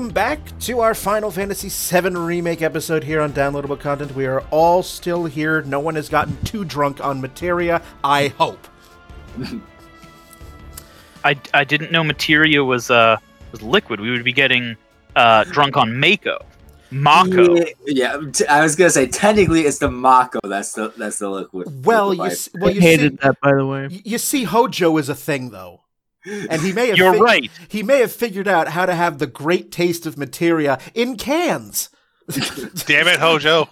Welcome back to our Final Fantasy VII Remake episode here on Downloadable Content. We are all still here. No one has gotten too drunk on materia, I hope. I, I didn't know materia was uh was liquid. We would be getting uh drunk on Mako. Mako. Yeah, yeah, t- I was gonna say technically it's the Mako that's the that's the liquid. Well, liquid you, life. s- well, you hated see, that, by the way. y- you see, Hojo is a thing, though. And he may have You're fig- right. He may have figured out how to have the great taste of materia in cans. Damn it, Hojo.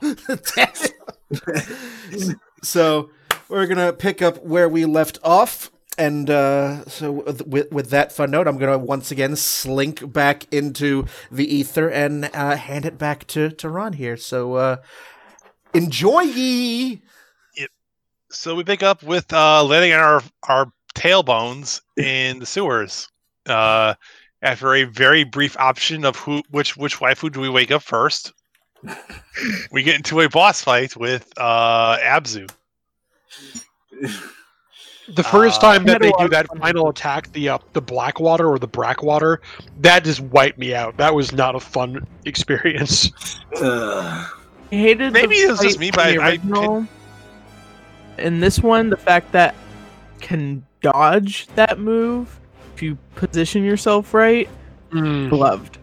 so we're gonna pick up where we left off and uh, so with, with, with that fun note i'm gonna once again slink back into the ether and uh, hand it back to, to ron here so uh, enjoy ye So we pick up with uh, landing on our our tailbones in the sewers. Uh, after a very brief option of who which which waifu do we wake up first, we get into a boss fight with uh, Abzu. The first Uh, time that they do that fun. final attack, the uh, the Blackwater or the Brackwater, that just wiped me out. That was not a fun experience. Ugh. I hated Maybe it was just me, in but the I- I original. In this one, the fact that can dodge that move if you position yourself right, Mm. loved.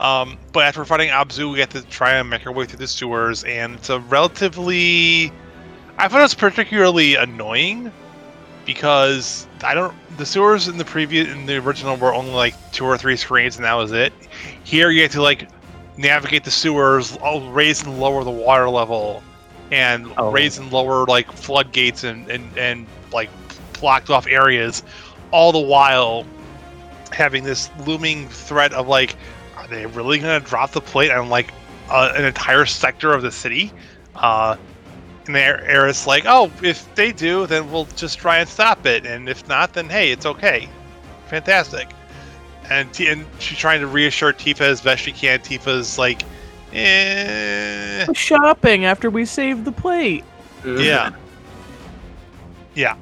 Um, but after fighting Abzu, we get to try and make our way through the sewers, and it's a relatively. I found it was particularly annoying because I don't. The sewers in the previous, in the original, were only like two or three screens, and that was it. Here, you get to like navigate the sewers, all- raise and lower the water level, and Oh. raise and lower like floodgates and and and like blocked off areas, all the while having this looming threat of like are they really going to drop the plate on like uh, an entire sector of the city? Uh, and there, Aerith like, oh, if they do, then we'll just try and stop it, and if not, then hey, it's okay, fantastic. And T- and she's trying to reassure Tifa as best she can. Tifa's like, eh, Shopping after we saved the plate. yeah, yeah.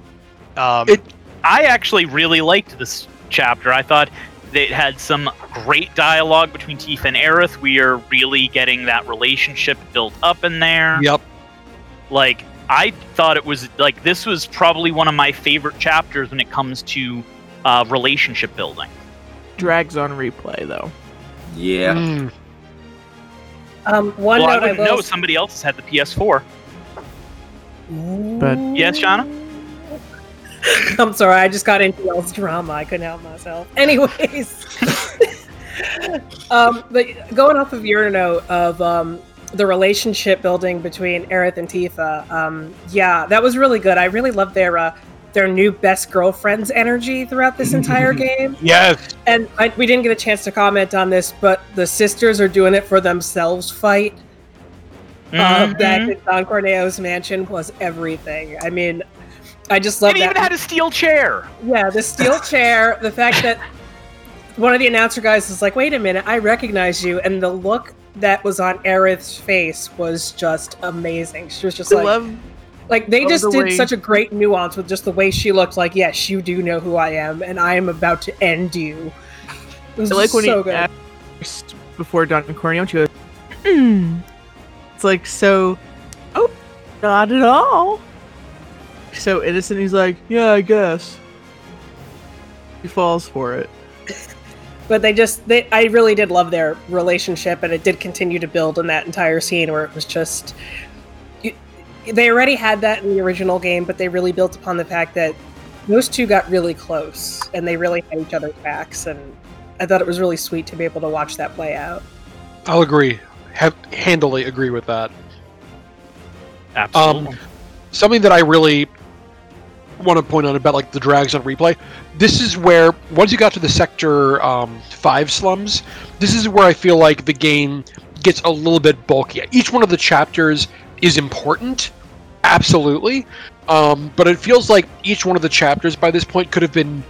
Um, It- I actually really liked this chapter. I thought it had some great dialogue between Tifa and Aerith. We are really getting that relationship built up in there. Yep. Like I thought it was like this was probably one of my favorite chapters when it comes to uh, relationship building. Drags on replay though. Yeah. Mm. Um, one well, I note I, wouldn't will. know. Somebody else has had the PS4. But Yes, Shauna. I'm sorry, I just got into y'all's drama. I couldn't help myself. Anyways, um, but going off of your note of um, the relationship building between Aerith and Tifa, um, yeah, that was really good. I really loved their uh, their new best girlfriends energy throughout this entire game. Yes. And I, we didn't get a chance to comment on this, but the sisters are doing it for themselves fight uh, back in Don Corneo's mansion was everything. I mean, I just love It that. even had a steel chair. Yeah, the steel chair, the fact that one of the announcer guys is like, wait a minute, I recognize you. And the look that was on Aerith's face was just amazing. She was just I like, love like they just the did way- such a great nuance with just the way she looked like, yes, you do know who I am, and I am about to end you. It was I like when so he good. asked before Don Corneo, she goes, "Hmm." It's like so. Oh, not at all. So innocent. He's like, yeah, I guess. He falls for it. but they just they i really did love their relationship and it did continue to build in that entire scene where it was just you- they already had that in the original game but they really built upon the fact that those two got really close and they really had each other's backs and i thought it was really sweet to be able to watch that play out I'll agree. Have handily agree with that. Absolutely. Um, something that I really want to point out about like the drags on replay. This is where once you got to the sector um, five slums, this is where I feel like the game gets a little bit bulky. Each one of the chapters is important, absolutely, um, but it feels like each one of the chapters by this point could have been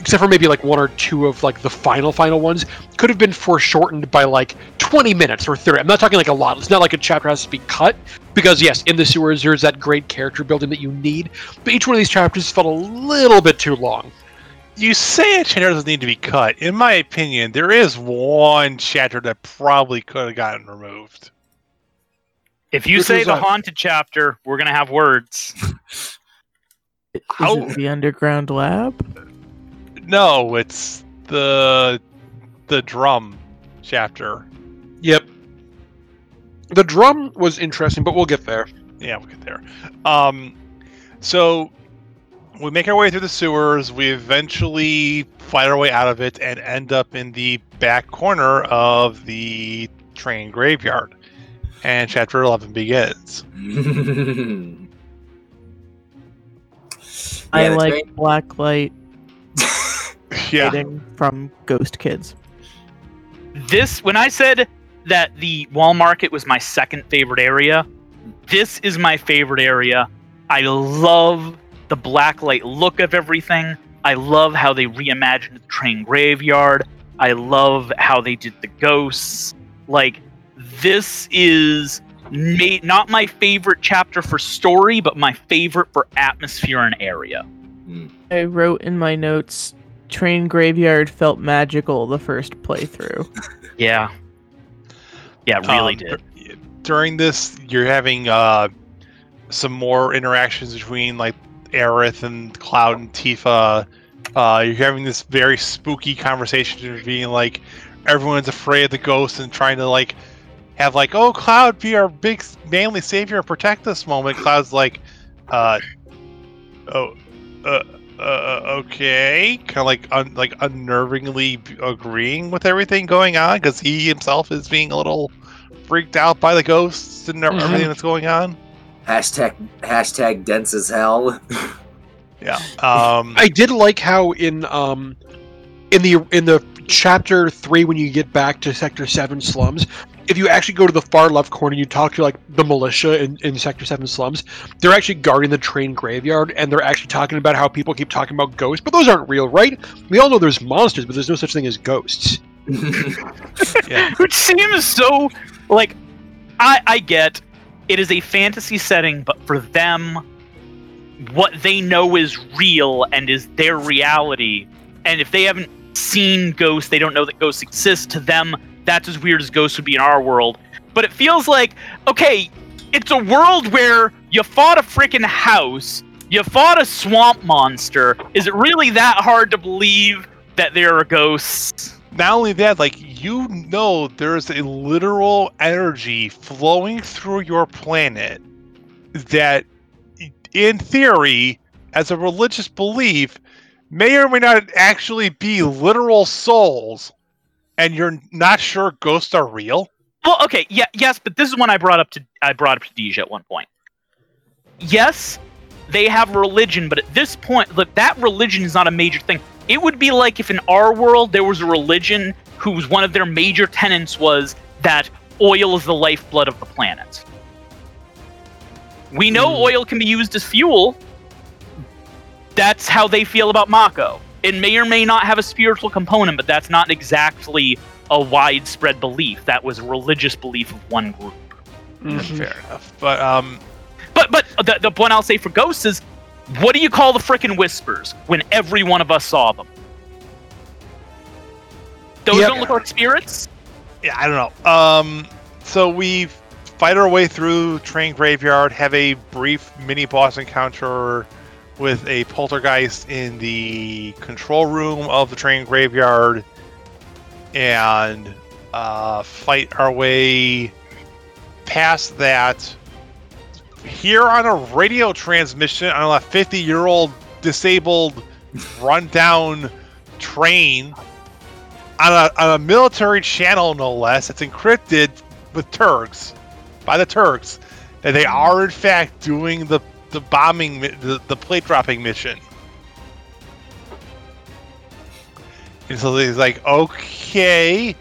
except for maybe like one or two of like the final final ones could have been foreshortened by like 20 minutes or 30 i'm not talking like a lot. It's not like a chapter has to be cut because yes in the sewers there's that great character building that you need. But each one of these chapters felt a little bit too long. You say a chapter doesn't need to be cut. In my opinion, there is one chapter that probably could have gotten removed. If you Which say the a- haunted chapter, we're gonna have words. Is How- it the underground lab? No, it's the the drum chapter. Yep. The drum was interesting, but we'll get there. Yeah, we'll get there. Um, so we make our way through the sewers. We eventually fight our way out of it and end up in the back corner of the train graveyard. And chapter 11 begins. I Yeah, the like train- black light Yeah. from Ghost Kids. This, when I said that the wall market was my second favorite area, this is my favorite area. I love the blacklight look of everything. I love how they reimagined the train graveyard. I love how they did the ghosts. Like, this is ma- not my favorite chapter for story, but my favorite for atmosphere and area. I wrote in my notes, train graveyard felt magical the first playthrough. Yeah. Yeah, it really Um, did. During this, you're having uh, some more interactions between like Aerith and Cloud and Tifa. Uh, you're having this very spooky conversation, being like everyone's afraid of the ghost and trying to like have like, oh, Cloud, be our big manly savior and protect this moment. Cloud's like, uh, oh, uh, uh, okay, kind of like un- like unnervingly agreeing with everything going on because he himself is being a little freaked out by the ghosts and Mhm. everything that's going on. hashtag hashtag dense as hell. Yeah. Um. I did like how in um in the in the chapter three when you get back to Sector Seven slums, if you actually go to the far left corner, and you talk to like the militia in, in Sector Seven slums. They're actually guarding the train graveyard, and they're actually talking about how people keep talking about ghosts, but those aren't real, right? We all know there's monsters, but there's no such thing as ghosts. yeah. Which seems so like I I get it is a fantasy setting, but for them what they know is real and is their reality. And if they haven't seen ghosts, they don't know that ghosts exist. To them, that's as weird as ghosts would be in our world. But it feels like, okay, it's a world where you fought a freaking house, you fought a swamp monster. Is it really that hard to believe that there are ghosts? Not only that, like you know, there's a literal energy flowing through your planet that, in theory, as a religious belief, may or may not actually be literal souls, and you're not sure ghosts are real. Well, okay, yeah, yes, but this is one I brought up to I brought up to Deja at one point. Yes, they have religion, but at this point, look, that religion is not a major thing. It would be like if in our world there was a religion whose one of their major tenets was that oil is the lifeblood of the planet. We know hmm. oil can be used as fuel. That's how they feel about Mako. It may or may not have a spiritual component, but that's not exactly a widespread belief. That was a religious belief of one group. Fair enough. But um, But but the, the point I'll say for ghosts is, what do you call the frickin' whispers when every one of us saw them? Those Yep. don't look like spirits. yeah, I don't know. Um, so we fight our way through train graveyard, have a brief mini boss encounter with a poltergeist in the control room of the train graveyard, and uh, fight our way past that. Here on a radio transmission on a 50 year old disabled, rundown train on a, on a military channel, no less. It's encrypted with Turks, by the Turks, that they are in fact doing the the bombing, the, the plate dropping mission. And so he's like, okay,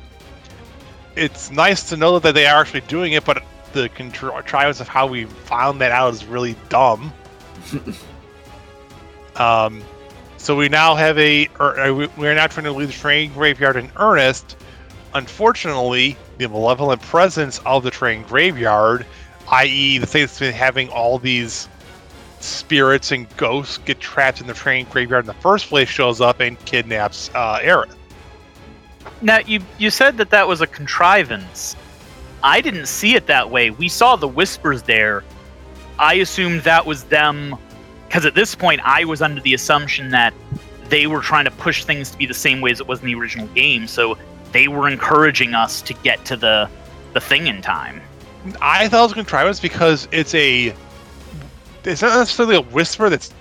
it's nice to know that they are actually doing it, but the contrivance of how we found that out is really dumb. um, so we now have a, or, uh, we- we are now trying to leave the train graveyard in earnest. Unfortunately, the malevolent presence of the train graveyard, i.e., the thing that's been having all these spirits and ghosts get trapped in the train graveyard in the first place shows up and kidnaps uh, Aerith. Now you you said that that was a contrivance. I didn't see it that way. We saw the whispers there. I assumed that was them because at this point I was under the assumption that they were trying to push things to be the same way as it was in the original game. So they were encouraging us to get to the the thing in time. I thought it was a contrivance because it's a it's not necessarily a whisper that's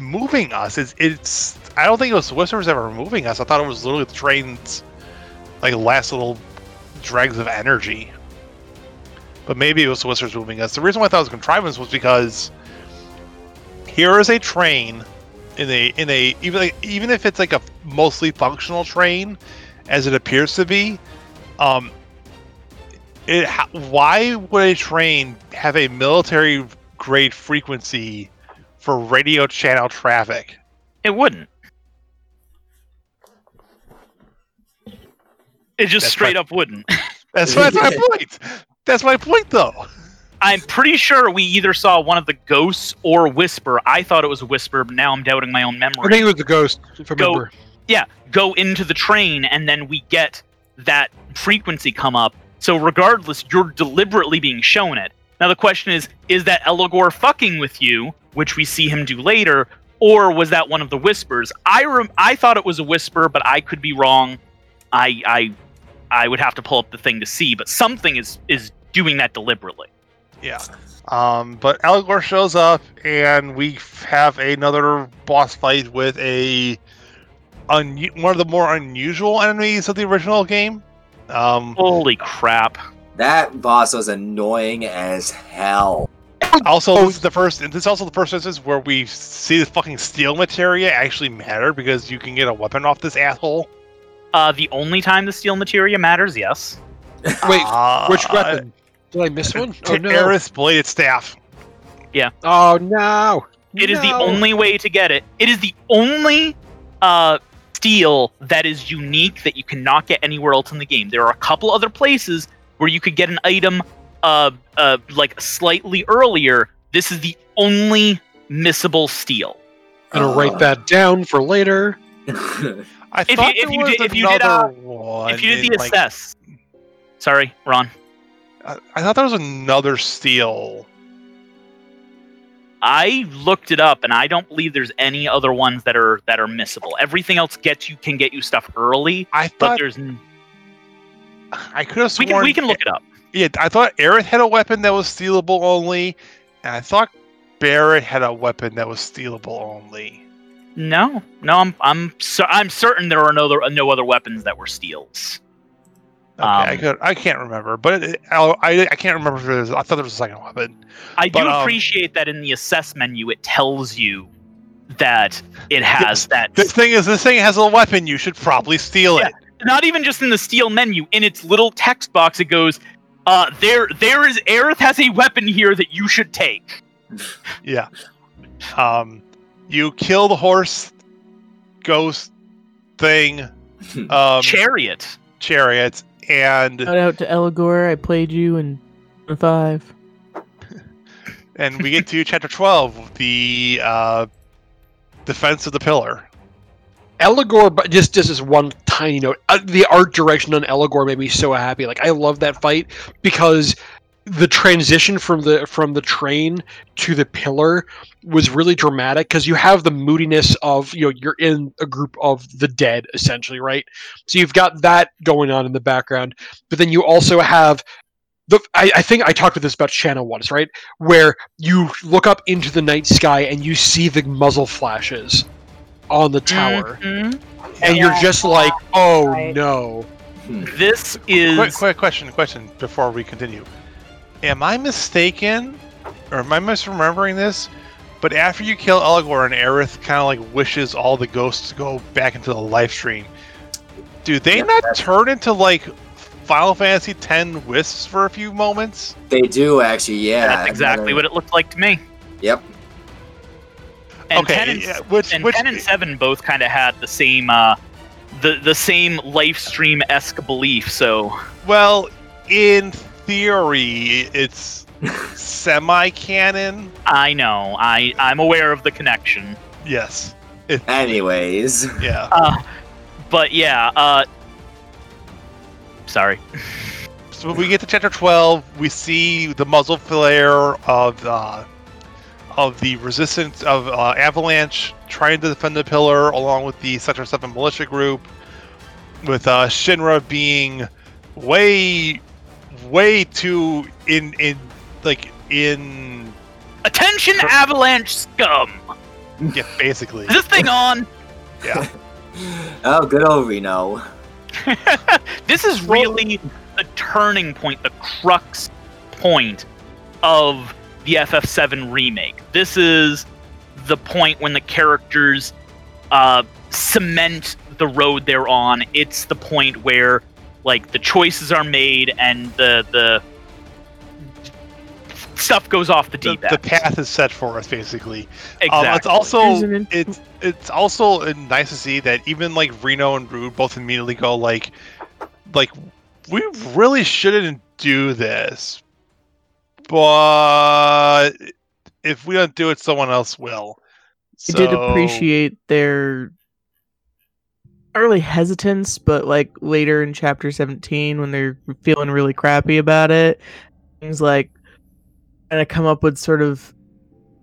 moving us. It's it's I don't think it was whispers that were moving us. I thought it was literally the train's like last little dregs of energy. But maybe it was the whispers moving us. The reason why I thought it was contrivance was because here is a train in a in a even like, even if it's like a mostly functional train as it appears to be um it why would a train have a military grade frequency for radio channel traffic It wouldn't. It just That's straight right. up wouldn't. that's, that's my point that's my point though I'm pretty sure we either saw one of the ghosts or Whisper. I thought it was a Whisper, but now I'm doubting my own memory. I think it was the ghost, if I Go- remember. yeah, go into the train, and then we get that frequency come up. So regardless, you're deliberately being shown it. Now the question is: Is that Eligor fucking with you, which we see him do later, or was that one of the whispers? I rem- I thought it was a whisper, but I could be wrong. I I I would have to pull up the thing to see, but something is is doing that deliberately. yeah um but Eligor shows up and we have another boss fight with a un- one of the more unusual enemies of the original game um Holy crap! That boss was annoying as hell. Also, this is the first. This is also the first instance where we see the fucking steel materia actually matter because you can get a weapon off this asshole. Uh, the only time the steel materia matters, yes. Wait, Uh, which weapon? Did I miss one? Oh no! Aerith's bladed staff. Yeah. Oh no! It is the only way to get it. It is the only uh, steel that is unique that you cannot get anywhere else in the game. There are a couple other places where you could get an item uh, uh, like slightly earlier. This is the only missable steel. Gonna Uh, write that down for later. I If you- thought if there you was did- if you did, another uh, one. if you did in, the like- assess, sorry, Ron. I, I thought there was another steel. I looked it up, and I don't believe there's any other ones that are that are missable. Everything else gets you can get you stuff early, I but thought there's n- I could have we sworn. can we can look it up. Yeah, I thought Aerith had a weapon that was stealable only, and I thought Barrett had a weapon that was stealable only. No, no, I'm I'm cer- I'm certain there are no other no other weapons that were steals. Okay, I Um, could I can't remember, but it, I, I I can't remember if there was. I thought there was a second weapon. I do But, um, appreciate that in the assess menu it tells you that it has Yes, that. The thing is, this thing has a weapon. You should probably steal Yeah. it. Not even just in the steel menu, in its little text box, it goes, uh, there there is Aerith has a weapon here that you should take. Yeah. Um, you kill the horse, ghost thing, um, Chariot. chariot, and Shout out to Eligor. I played you in five. and we get to chapter twelve, the uh, defense of the pillar. Eligor, but just just as one tiny note, uh, the art direction on Eligor made me so happy. Like I love that fight because the transition from the from the train to the pillar was really dramatic because you have the moodiness of you know you're in a group of the dead essentially right? So you've got that going on in the background but then you also have the I, I think I talked with this about channel once right? Where you look up into the night sky and you see the muzzle flashes on the tower Mhm. and you're just like oh Right. no This is Quick, quick question, question before we continue. Am I mistaken, or am I misremembering this? But after you kill Eligor and Aerith kind of like wishes all the ghosts to go back into the Lifestream, do they Yeah, not turn into like Final Fantasy X wisps for a few moments? They do actually, yeah. that's exactly what it looked like to me. Yep. And okay, 10 and, yeah, which and which 10 and 7 both kind of had the same uh the the same Lifestream esque belief so well, in theory, it's semi-canon. I know. I I'm aware of the connection. Yes. Anyways, Yeah. Uh, but yeah. Uh, sorry. So when we get to chapter 12, we see the muzzle flare of uh, of the resistance of uh, Avalanche trying to defend the pillar, along with the Sector 7 militia group, with uh, Shinra being way, way too in in like in Attention, Avalanche scum! yeah basically Is this thing on? yeah oh, good old Reno. this is really the turning point, the crux point of the FF7 remake. This is the point when the characters uh, cement the road they're on. It's the point where like the choices are made and the the stuff goes off the the, deep the end. path is set for us basically. exactly. Um, it's also There's it's it's also nice to see that even like Reno and Rude both immediately go like like we really shouldn't do this, but if we don't do it, someone else will. I did appreciate their early hesitance, but like later in chapter 17 when they're feeling really crappy about it, things like kind of come up with sort of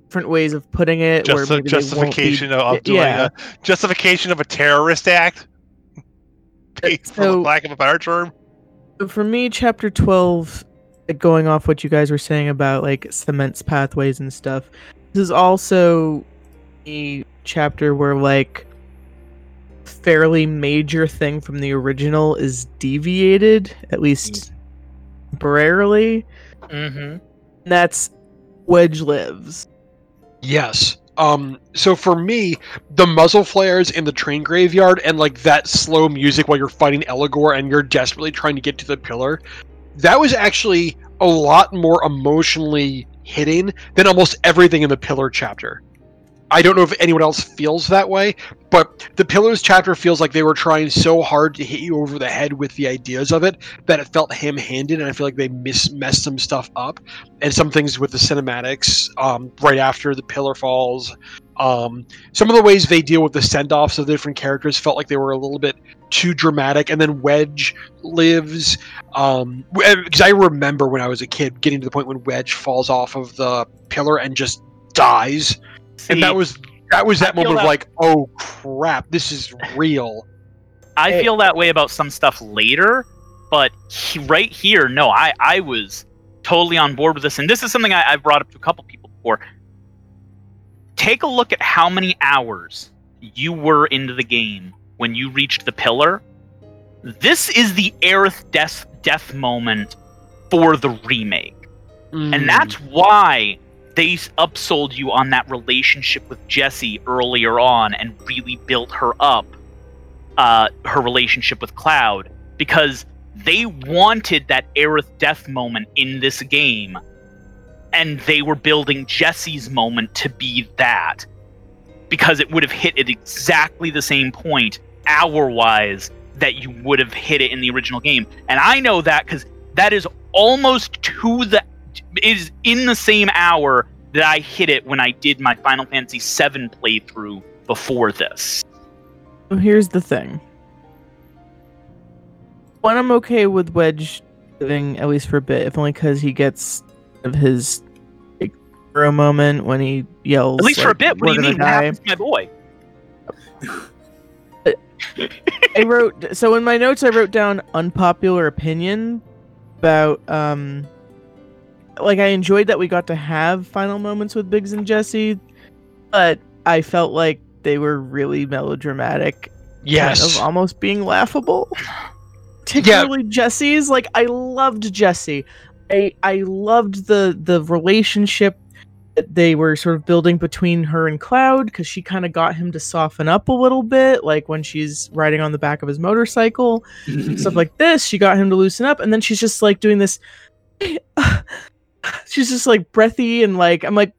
different ways of putting it where Just, they won't be- justification of, doing yeah. a justification of a terrorist act. Based on So- lack of a better term. For me, chapter 12, like, going off what you guys were saying about like cements pathways and stuff, this is also a chapter where like fairly major thing from the original is deviated, at least temporarily. hmm And that's Wedge lives. Yes. Um, so for me, the muzzle flares in the train graveyard and like that slow music while you're fighting Eligor and you're desperately trying to get to the pillar, that was actually a lot more emotionally hitting than almost everything in the pillar chapter. I don't know if anyone else feels that way, but the pillars chapter feels like they were trying so hard to hit you over the head with the ideas of it that it felt ham-handed, and I feel like they mis- messed some stuff up and some things with the cinematics um, right after the pillar falls. Um, some of the ways they deal with the send-offs of the different characters felt like they were a little bit too dramatic. And then Wedge lives um, because I remember when I was a kid getting to the point when Wedge falls off of the pillar and just dies, and that was that was that I feel moment of that- like, oh crap, this is real. I feel that way about some stuff later, but he, right here, no, I, I was totally on board with this. And this is something I, I've brought up to a couple people before. Take a look at how many hours you were into the game when you reached the pillar. This is the Aerith death, death moment for the remake. Mm. And that's why they upsold you on that relationship with Jessie earlier on and really built her up, uh, her relationship with Cloud, because they wanted that Aerith death moment in this game, and they were building Jessie's moment to be that, because it would have hit at exactly the same point, hour wise, that you would have hit it in the original game. And I know that because that is almost to the is in the same hour that I hit it when I did my Final Fantasy VII playthrough before this. So here's the thing. One, I'm okay with Wedge living at least for a bit, if only because he gets of his like, hero moment when he yells. At least for a bit. What do you mean? What happens to my boy? I wrote so in my notes I wrote down unpopular opinion about um like I enjoyed that we got to have final moments with Biggs and Jesse, but I felt like they were really melodramatic, yes. kind of almost being laughable. Particularly Jesse's like I loved Jesse. I I loved the the relationship they were sort of building between her and Cloud because she kind of got him to soften up a little bit, like when she's riding on the back of his motorcycle, stuff like this. She got him to loosen up, and then she's just like doing this. she's just like breathy and like I'm like,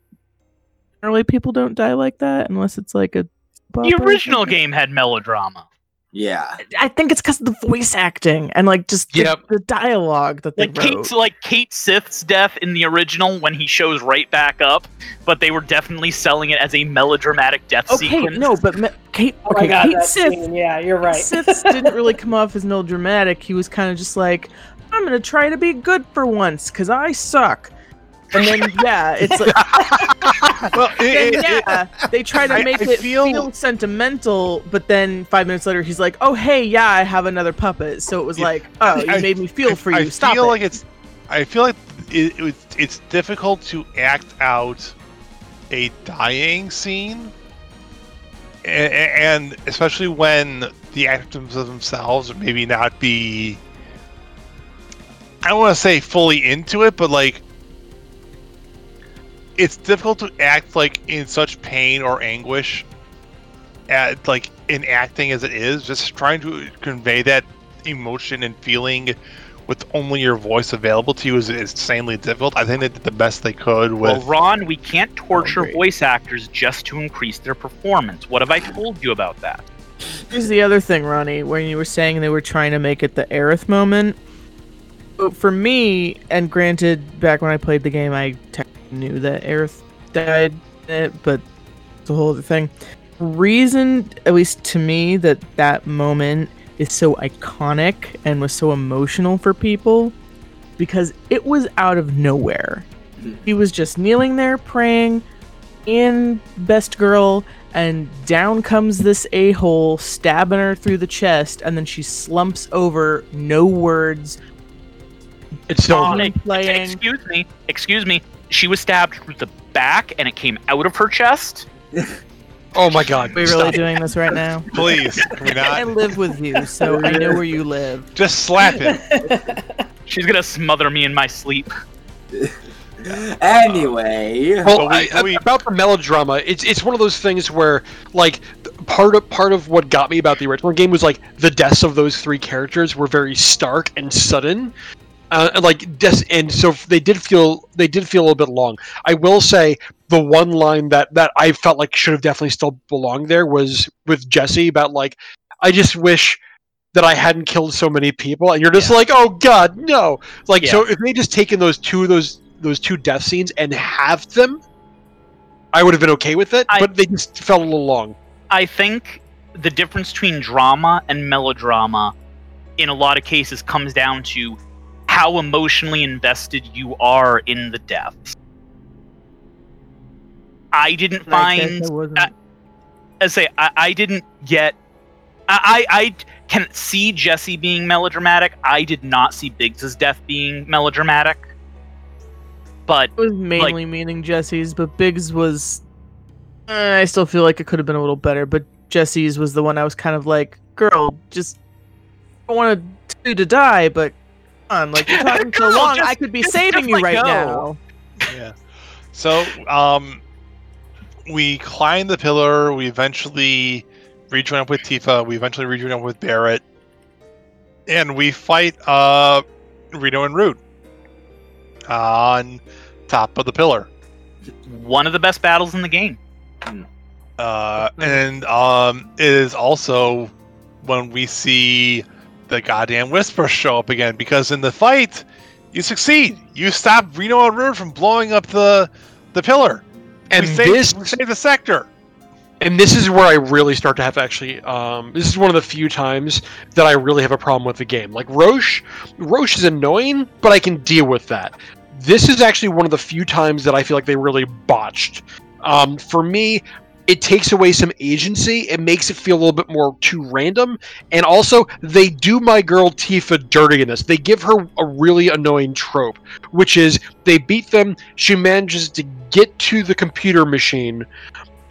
generally people don't die like that unless it's like a. The original game had melodrama. Yeah. I think it's because of the voice acting and like just the, Yep. the dialogue that they Like wrote. Cait's like Cait Sith's death in the original when he shows right back up, but they were definitely selling it as a melodramatic death Okay, sequence. no, but me- Kate, Oh okay, god, Kate that Sith, scene. Yeah, you're right. Siths didn't really come off as melodramatic. He was kind of just like, I'm gonna try to be good for once because I suck. And then yeah, it's like Well, then, it, it- yeah, they try to I- make I it feel- feel... sentimental, but then five minutes later he's like, "Oh hey, yeah, I have another puppet." So it was Yeah, like, "Oh, you I- made me feel for I you. Stop feel it." like it's. I feel like it, it, it's difficult to act out a dying scene, and, and especially when the actors themselves maybe not be. I don't want to say fully into it, but like it's difficult to act like in such pain or anguish at like in acting as it is just trying to convey that emotion and feeling with only your voice available to you is insanely difficult i think they did the best they could with Well, Ron, we can't torture great. voice actors just to increase their performance. What have I told you about that? Here's the other thing, Ronnie, when you were saying they were trying to make it the Aerith moment. So For me, and granted, back when I played the game, I technically knew that Aerith died it, but the whole other thing. Reason, at least to me, that that moment is so iconic and was so emotional for people because it was out of nowhere. Mm-hmm. He was just kneeling there praying in Best Girl, and down comes this a hole, stabbing her through the chest, and then she slumps over, no words, It's so song Ex- playing. Excuse me. Excuse me. She was stabbed through the back and it came out of her chest. Oh my god. Are we really doing this right now? please can we I live with you, so I know where you live. just slap him She's gonna smother me in my sleep. Anyway. Uh, well, But we- I, we- about the melodrama, it's it's one of those things where like part of part of what got me about the original game was like the deaths of those three characters were very stark and sudden. Uh, and like des- and so they did feel they did feel a little bit long. I will say the one line that that I felt like should have definitely still belonged there was with Jesse about like I just wish that I hadn't killed so many people, and you're just like, oh god, no! Like so, if they just taken those two those those two death scenes and halved them, I would have been okay with it. I- but they just felt a little long. I think the difference between drama and melodrama in a lot of cases comes down to how emotionally invested you are in the deaths. I didn't find I. I- I say I, I didn't get. I, I can see Jesse being melodramatic. I did not see Biggs's death being melodramatic. But It was mainly meaning Jesse's, but Biggs was. eh, I still feel like it could have been a little better, but Jesse's was the one I was kind of like, girl, just I want you to die, but on, like you're talking so long, just- I could be just saving you right go. now. yeah. So, um, we climb the pillar. We eventually rejoin up with Tifa. We eventually rejoin up with Barrett, and we fight uh Reno and Rude on top of the pillar. one of the best battles in the game. Uh, and um, it is also when we see the goddamn Whisper show up again because in the fight, you succeed. You stop Reno and Rude from blowing up the the pillar. And we save, this we save the sector. and this is where I really start to have actually. Um, this is one of the few times that I really have a problem with the game. Like Roche, Roche is annoying, but I can deal with that. This is actually one of the few times that I feel like they really botched. Um, for me, it takes away some agency. It makes it feel a little bit more too random, and also they do my girl Tifa dirty in this. They give her a really annoying trope, which is they beat them. She manages to get to the computer machine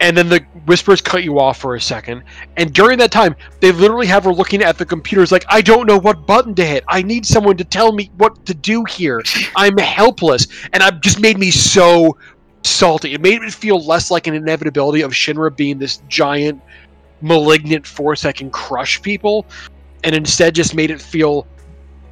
and then the whispers cut you off for a second and during that time they literally have her looking at the computers like i don't know what button to hit i need someone to tell me what to do here i'm helpless and it just made me so salty it made me feel less like an inevitability of shinra being this giant malignant force that can crush people and instead just made it feel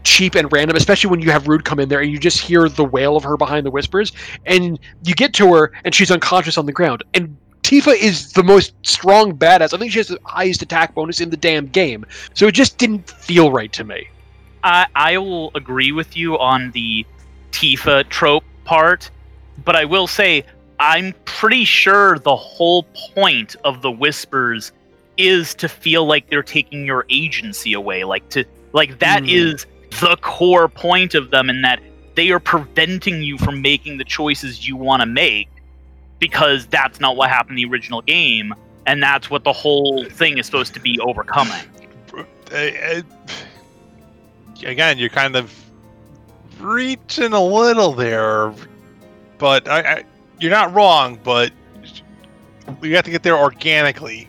cheap and random especially when you have rude come in there and you just hear the wail of her behind the whispers and you get to her and she's unconscious on the ground and Tifa is the most strong badass. I think she has the highest attack bonus in the damn game. So it just didn't feel right to me. I, I will agree with you on the Tifa trope part, but I will say I'm pretty sure the whole point of the whispers is to feel like they're taking your agency away. Like to like that Hmm. is the core point of them, in that they are preventing you from making the choices you want to make because that's not what happened in the original game, and that's what the whole thing is supposed to be overcoming. Uh, uh, again, you're kind of reaching a little there, but I, I, you're not wrong. But you have to get there organically.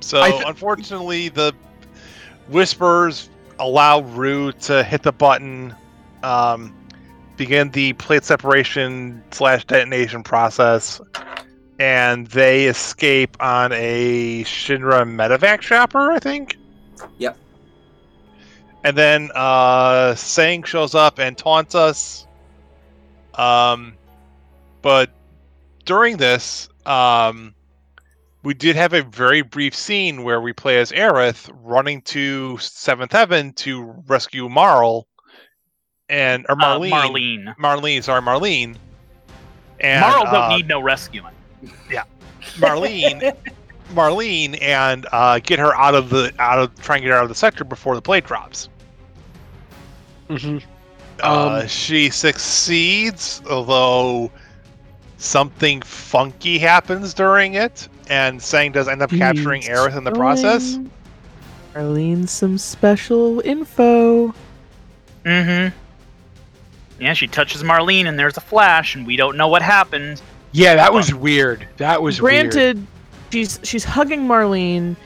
So, th- unfortunately, the whispers allow Rude to hit the button, um, begin the plate separation slash detonation process, and they escape on a Shinra medevac chopper, I think. Yep. And then uh, Tseng shows up and taunts us. Um, but during this, um, we did have a very brief scene where we play as Aerith running to Seventh Heaven to rescue Marl and or Uh, Marlene. Marlene. Marlene, sorry, Marlene. And Marl uh, don't need no rescuing. Yeah, Marlene, Marlene, and uh, get her out of the out of try and get her out of the sector before the plate drops. hmm Uh, Um, she succeeds, although something funky happens during it, and Tseng does end up capturing He's Aerith in the process. showing Arlene some special info. Mm-hmm. Yeah, she touches Marlene, and there's a flash, and we don't know what happened. Yeah, that was weird. That was weird. Granted, she's she's hugging Marlene.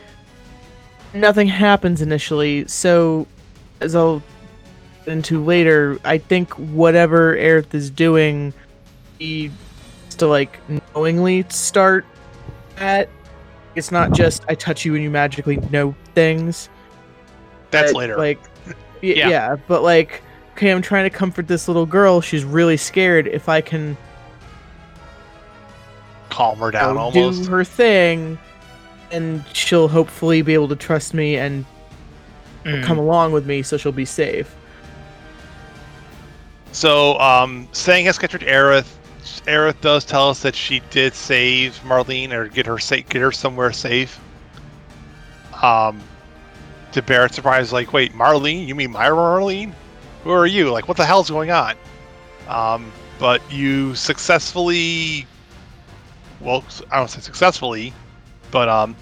Nothing happens initially, so as I'll get into later, I think whatever Aerith is doing, he has to like knowingly start at. It's not just I touch you and you magically know things. That's that, later. Like, Yeah. yeah. but like, okay, I'm trying to comfort this little girl. She's really scared. If I can Calm her down almost. do her thing, and she'll hopefully be able to trust me and Mm. come along with me, so she'll be safe. So, um, Tseng has captured Aerith. Aerith does tell us that she did save Marlene or get her get her somewhere safe. Um, to Barrett's surprise, like, wait, Marlene? You mean my Marlene? Who are you? Like, what the hell's going on? Um, but you successfully, well, I don't say successfully, but um,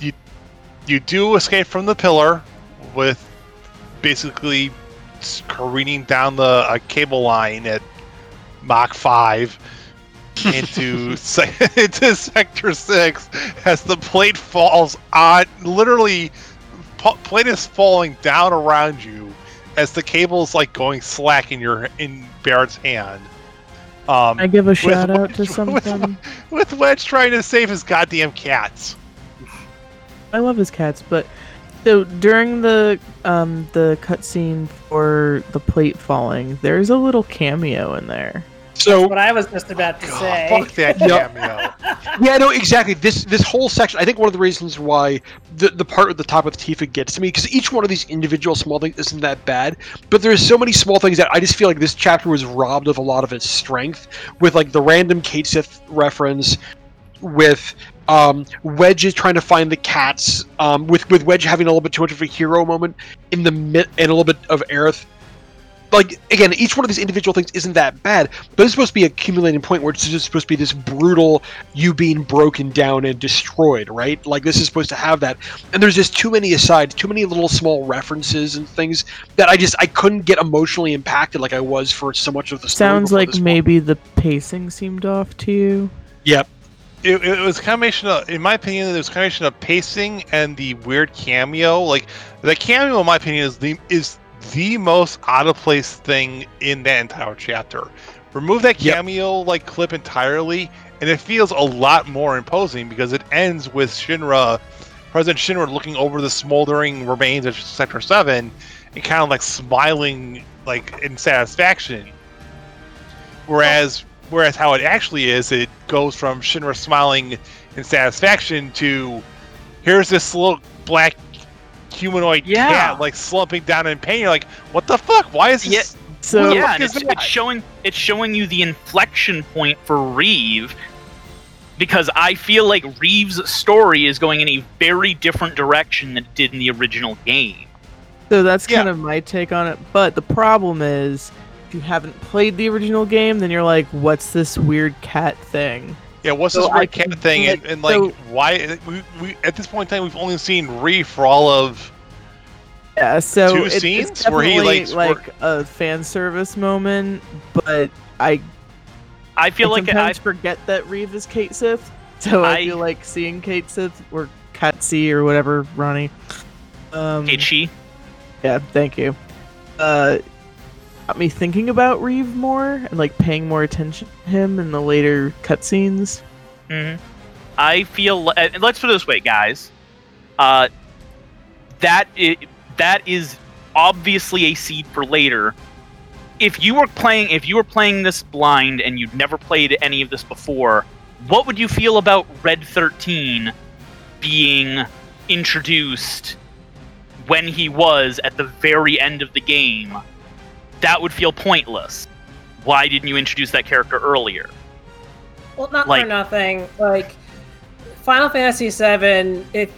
you you do escape from the pillar with basically careening down the uh, cable line at Mach 5 into se- into sector 6 as the plate falls on literally p- plate is falling down around you as the cable is like going slack in your in Barrett's hand um I give a shout out with- to with- something. with Wedge trying to save his goddamn cats I love his cats, but so during the um the cutscene for the plate falling, there's a little cameo in there. So What I was just about to God, say. fuck that Yep. cameo yeah, no, exactly. This this whole section, I think one of the reasons why the the part at the top with Tifa gets to me because each one of these individual small things isn't that bad, but there's so many small things that I just feel like this chapter was robbed of a lot of its strength with like the random Cait Sith reference, with um, Wedge is trying to find the cats, um, with with Wedge having a little bit too much of a hero moment in the mid and a little bit of Aerith like again, each one of these individual things isn't that bad, but it's supposed to be a accumulating point where it's just supposed to be this brutal you being broken down and destroyed, right? Like this is supposed to have that, and there's just too many asides, too many little small references and things that I just I couldn't get emotionally impacted like I was for so much of the story. Sounds like maybe the pacing seemed off to you. Yep. It, it was a combination of, in my opinion, it was a combination of pacing and the weird cameo. Like the cameo, in my opinion, is the is the most out of place thing in that entire chapter. Remove that Yep. cameo like clip entirely, and it feels a lot more imposing because it ends with Shinra, President Shinra, looking over the smoldering remains of Sector Seven and kind of like smiling like in satisfaction. Whereas Whereas how it actually is, it goes from Shinra smiling in satisfaction to here's this little black humanoid Yeah. cat like slumping down in pain. You're like, what the fuck? Why is this? So yeah, and it's, it's showing it's showing you the inflection point for Reeve because I feel like Reeve's story is going in a very different direction than it did in the original game. So that's Yeah. kind of my take on it. But the problem is, if you haven't played the original game, then you're like, "What's this weird cat thing?" Yeah, what's So this I weird cat thing? get- And, and like, so- why? We, we at this point in time, we've only seen Reeve for all of. Yeah. So Two it- it's scenes where he, definitely like, like a fan service moment, but I I feel I like I, sometimes forget that Reeve is Cait Sith. So I, I- feel like seeing Cait Sith or Katsy or whatever, Ronnie. Um, Keiichi. Yeah, thank you. Uh, got me thinking about Reeve more and like paying more attention to him in the later cutscenes. hmm I feel. uh, let's put it this way, guys. Uh, That that is obviously a seed for later. If you were playing, if you were playing this blind and you'd never played any of this before, what would you feel about Red Thirteen being introduced when he was at the very end of the game? That would feel pointless. Why didn't you introduce that character earlier? Well, not Like- for nothing. Like Final Fantasy VII, it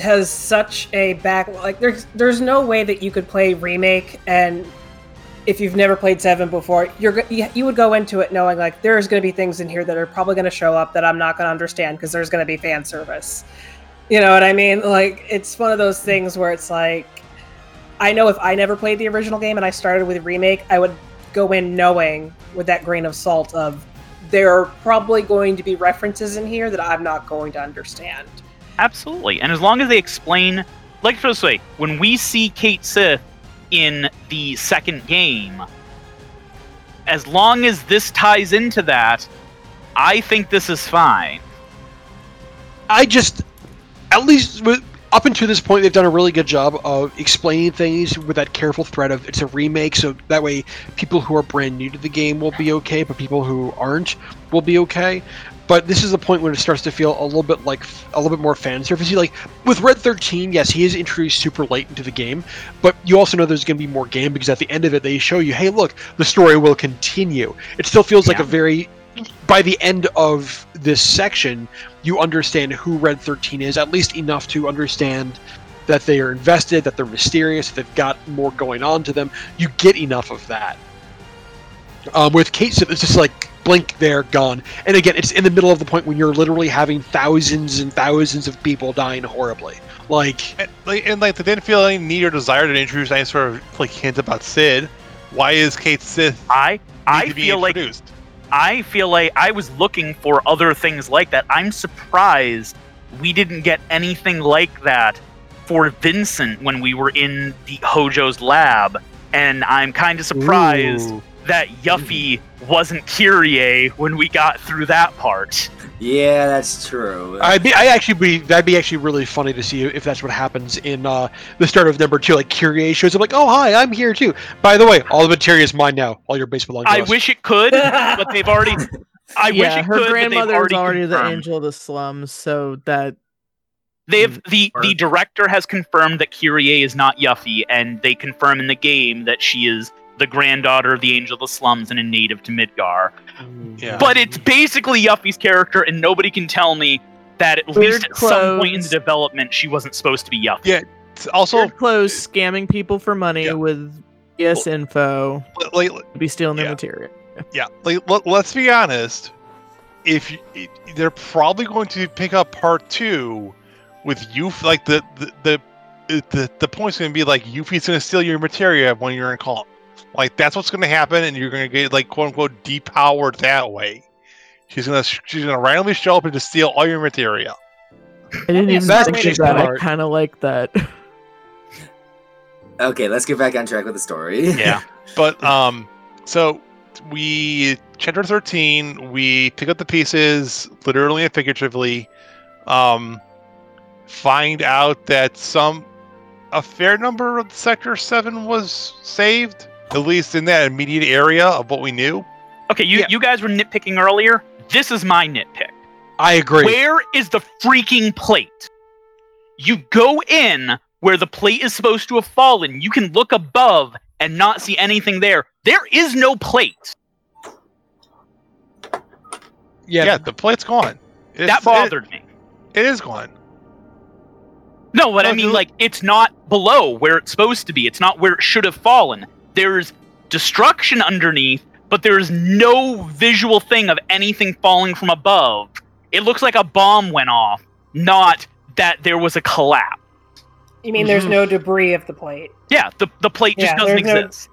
has such a back. Like there's there's no way that you could play remake and if you've never played seven before, you're you, you would go into it knowing like there's going to be things in here that are probably going to show up that I'm not going to understand because there's going to be fan service. You know what I mean? Like it's one of those things where it's like I know if I never played the original game and I started with a remake, I would go in knowing with that grain of salt of there are probably going to be references in here that I'm not going to understand. Absolutely. And as long as they explain, like put it this way, when we see Cait Sith in the second game, as long as this ties into that, I think this is fine. I just, at least with, up until this point, they've done a really good job of explaining things with that careful thread of it's a remake, so that way people who are brand new to the game will be okay, but people who aren't will be okay. But this is the point when it starts to feel a little bit like a little bit more fan servicey. Like with Red 13, yes, he is introduced super late into the game, but you also know there's going to be more game because at the end of it they show you, hey, look, the story will continue. It still feels like a very by the end of this section, you understand who Red 13 is, at least enough to understand that they are invested, that they're mysterious, that they've got more going on to them. You get enough of that. Um, with Cait Sith, it's just like blink, there, gone. And again, it's in the middle of the point when you're literally having thousands and thousands of people dying horribly. Like, And like, and, like they didn't feel any need or desire to introduce any sort of like hint about Sid. Why is Cait Sith I I to be feel like introduced? I feel like I was looking for other things like that. I'm surprised we didn't get anything like that for Vincent when we were in the Hojo's lab. And I'm kind of surprised ooh. that Yuffie wasn't Kyrie when we got through that part. Yeah, that's true. I'd be, I actually be, that'd be actually really funny to see if that's what happens in uh, the start of number two. Like Kyrie shows up, like, "Oh hi, I'm here too." By the way, all the materia is mine now. All your base belongs to I us. wish it could, but they've already. I wish it her could, but grandmother already, is already the angel of the slums, so that They've the the director has confirmed that Kyrie is not Yuffie, and they confirm in the game that she is the granddaughter of the Angel of the Slums and a native to Midgar. Mm. Yeah. But it's basically Yuffie's character, and nobody can tell me that at Weird least at some point in the development she wasn't supposed to be Yuffie. Yeah. It's also, weird clothes scamming people for money Yeah. with yes info like, to be stealing their Yeah. materia. yeah, like let, let's be honest. If you, it, they're probably going to pick up part two with you, like the the the the, the point's going to be like Yuffie's going to steal your materia when you're in Kalm. Like that's what's going to happen, and you're going to get like quote unquote depowered that way. She's gonna she's gonna randomly show up and just steal all your materia. I didn't even that's think pretty of that. I kind of like that. okay, let's get back on track with the story. Yeah. But um, so we chapter thirteen, we pick up the pieces, literally and figuratively. Um, find out that some a fair number of sector seven was saved, at least in that immediate area of what we knew. Okay, you Yeah. you guys were nitpicking earlier. This is my nitpick. I agree. Where is the freaking plate? You go in where the plate is supposed to have fallen. You can look above and not see anything there. There is no plate. yeah, Yeah, the plate's gone. It's, that bothered me. It, it is gone. No, but I Oh, mean, like, it's not below where it's supposed to be. It's not where it should have fallen. There's destruction underneath, but there's no visual thing of anything falling from above. It looks like a bomb went off, not that there was a collapse. You mean there's Mhm. no debris of the plate? Yeah, the, the plate just Yeah, doesn't there's no- exist.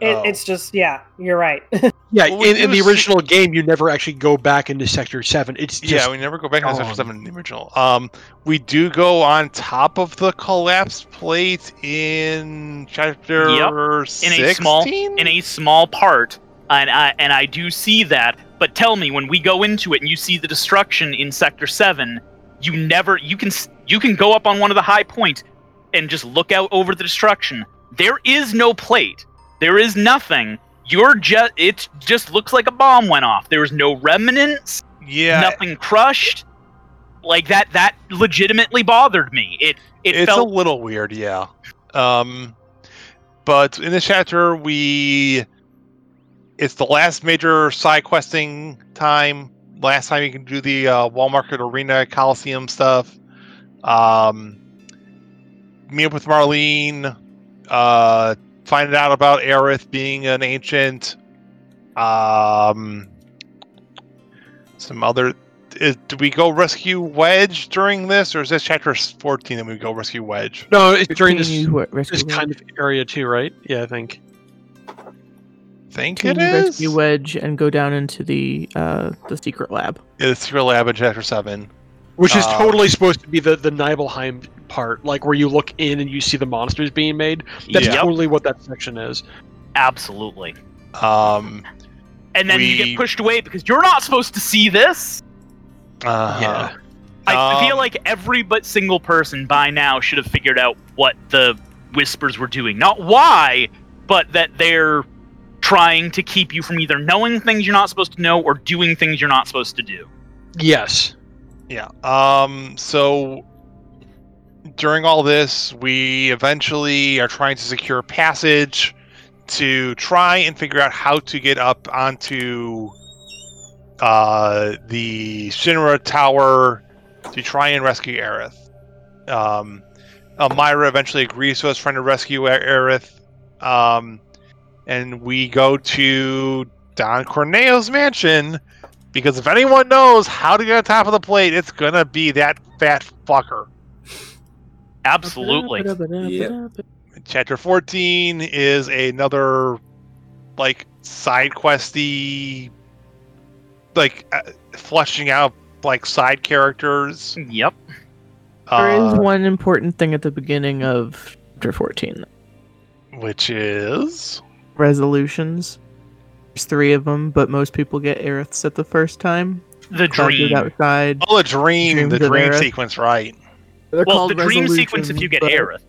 It, Oh. It's just yeah, you're right. yeah. Well, in, in do the see- original game, you never actually go back into Sector Seven. It's just yeah, we never go back to Sector. Seven in the original. Um, we do go on top of the collapsed plate in chapter Yep, in a 16? small in a small part, and I and I do see that. But tell me, when we go into it and you see the destruction in Sector Seven, you never you can you can go up on one of the high points and just look out over the destruction. There is no plate. There is nothing. You're just it just looks like a bomb went off. There is no remnants, yeah, nothing crushed. Like that that legitimately bothered me. It it it's felt a little weird, yeah. Um, but in this chapter, we it's the last major side questing time. Last time you can do the uh, Wall Market Arena Coliseum stuff. Um, meet up with Marlene. Uh, find out about Aerith being an ancient. Um, some other is, do we go rescue Wedge during this, or is this chapter fourteen and we go rescue Wedge? no. It's during this Can you what, rescue this kind of area too, right? Yeah, I think. Think Can it you is. rescue Wedge and go down into the uh the secret lab. Yeah, the Secret Lab in chapter seven. Which is Uh, totally supposed to be the the Nibelheim part, like where you look in and you see the monsters being made. That's Yeah. totally what that section is. absolutely. Um. And then you get pushed away because you're not supposed to see this. Uh, Yeah. I Um, feel like every but single person by now should have figured out what the whispers were doing. Not why, but that they're trying to keep you from either knowing things you're not supposed to know or doing things you're not supposed to do. Yes. Yeah. Um. So during all this, we eventually are trying to secure passage to try and figure out how to get up onto uh, the Shinra Tower to try and rescue Aerith. Um, Elmyra eventually agrees to us trying to rescue Aerith. Um, and we go to Don Corneo's mansion because if anyone knows how to get on top of the plate, it's gonna be that fat fucker. Absolutely. Yep. Chapter 14 is another like side questy like uh, fleshing out like side characters. Yep. There is uh, one important thing at the beginning of chapter 14. which is Resolutions. There's three of them, but most people get Aeriths at the first time. The Cloud dream. outside. oh the dream, Dreams the dream Aerith. sequence, right? They're Well, the dream sequence if you get resolutions, but- Aerith.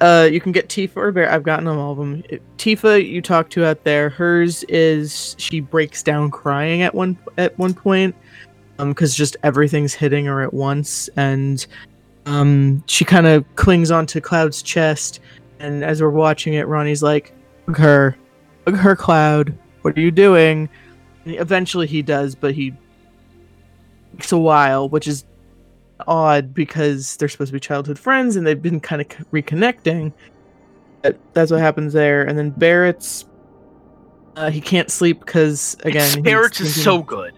Uh, you can get Tifa or Bear. I've gotten them all of them. Tifa, you talk to out there. Hers is she breaks down crying at one at one point, um, because just everything's hitting her at once, and um, she kind of clings onto Cloud's chest. And as we're watching it, Ronnie's like, "Hug her, hug her, Cloud. What are you doing?" And eventually, he does, but he takes a while, which is odd because they're supposed to be childhood friends and they've been kind of reconnecting. That's what happens there. And then Barrett's uh, he can't sleep because again, Spirits is so good.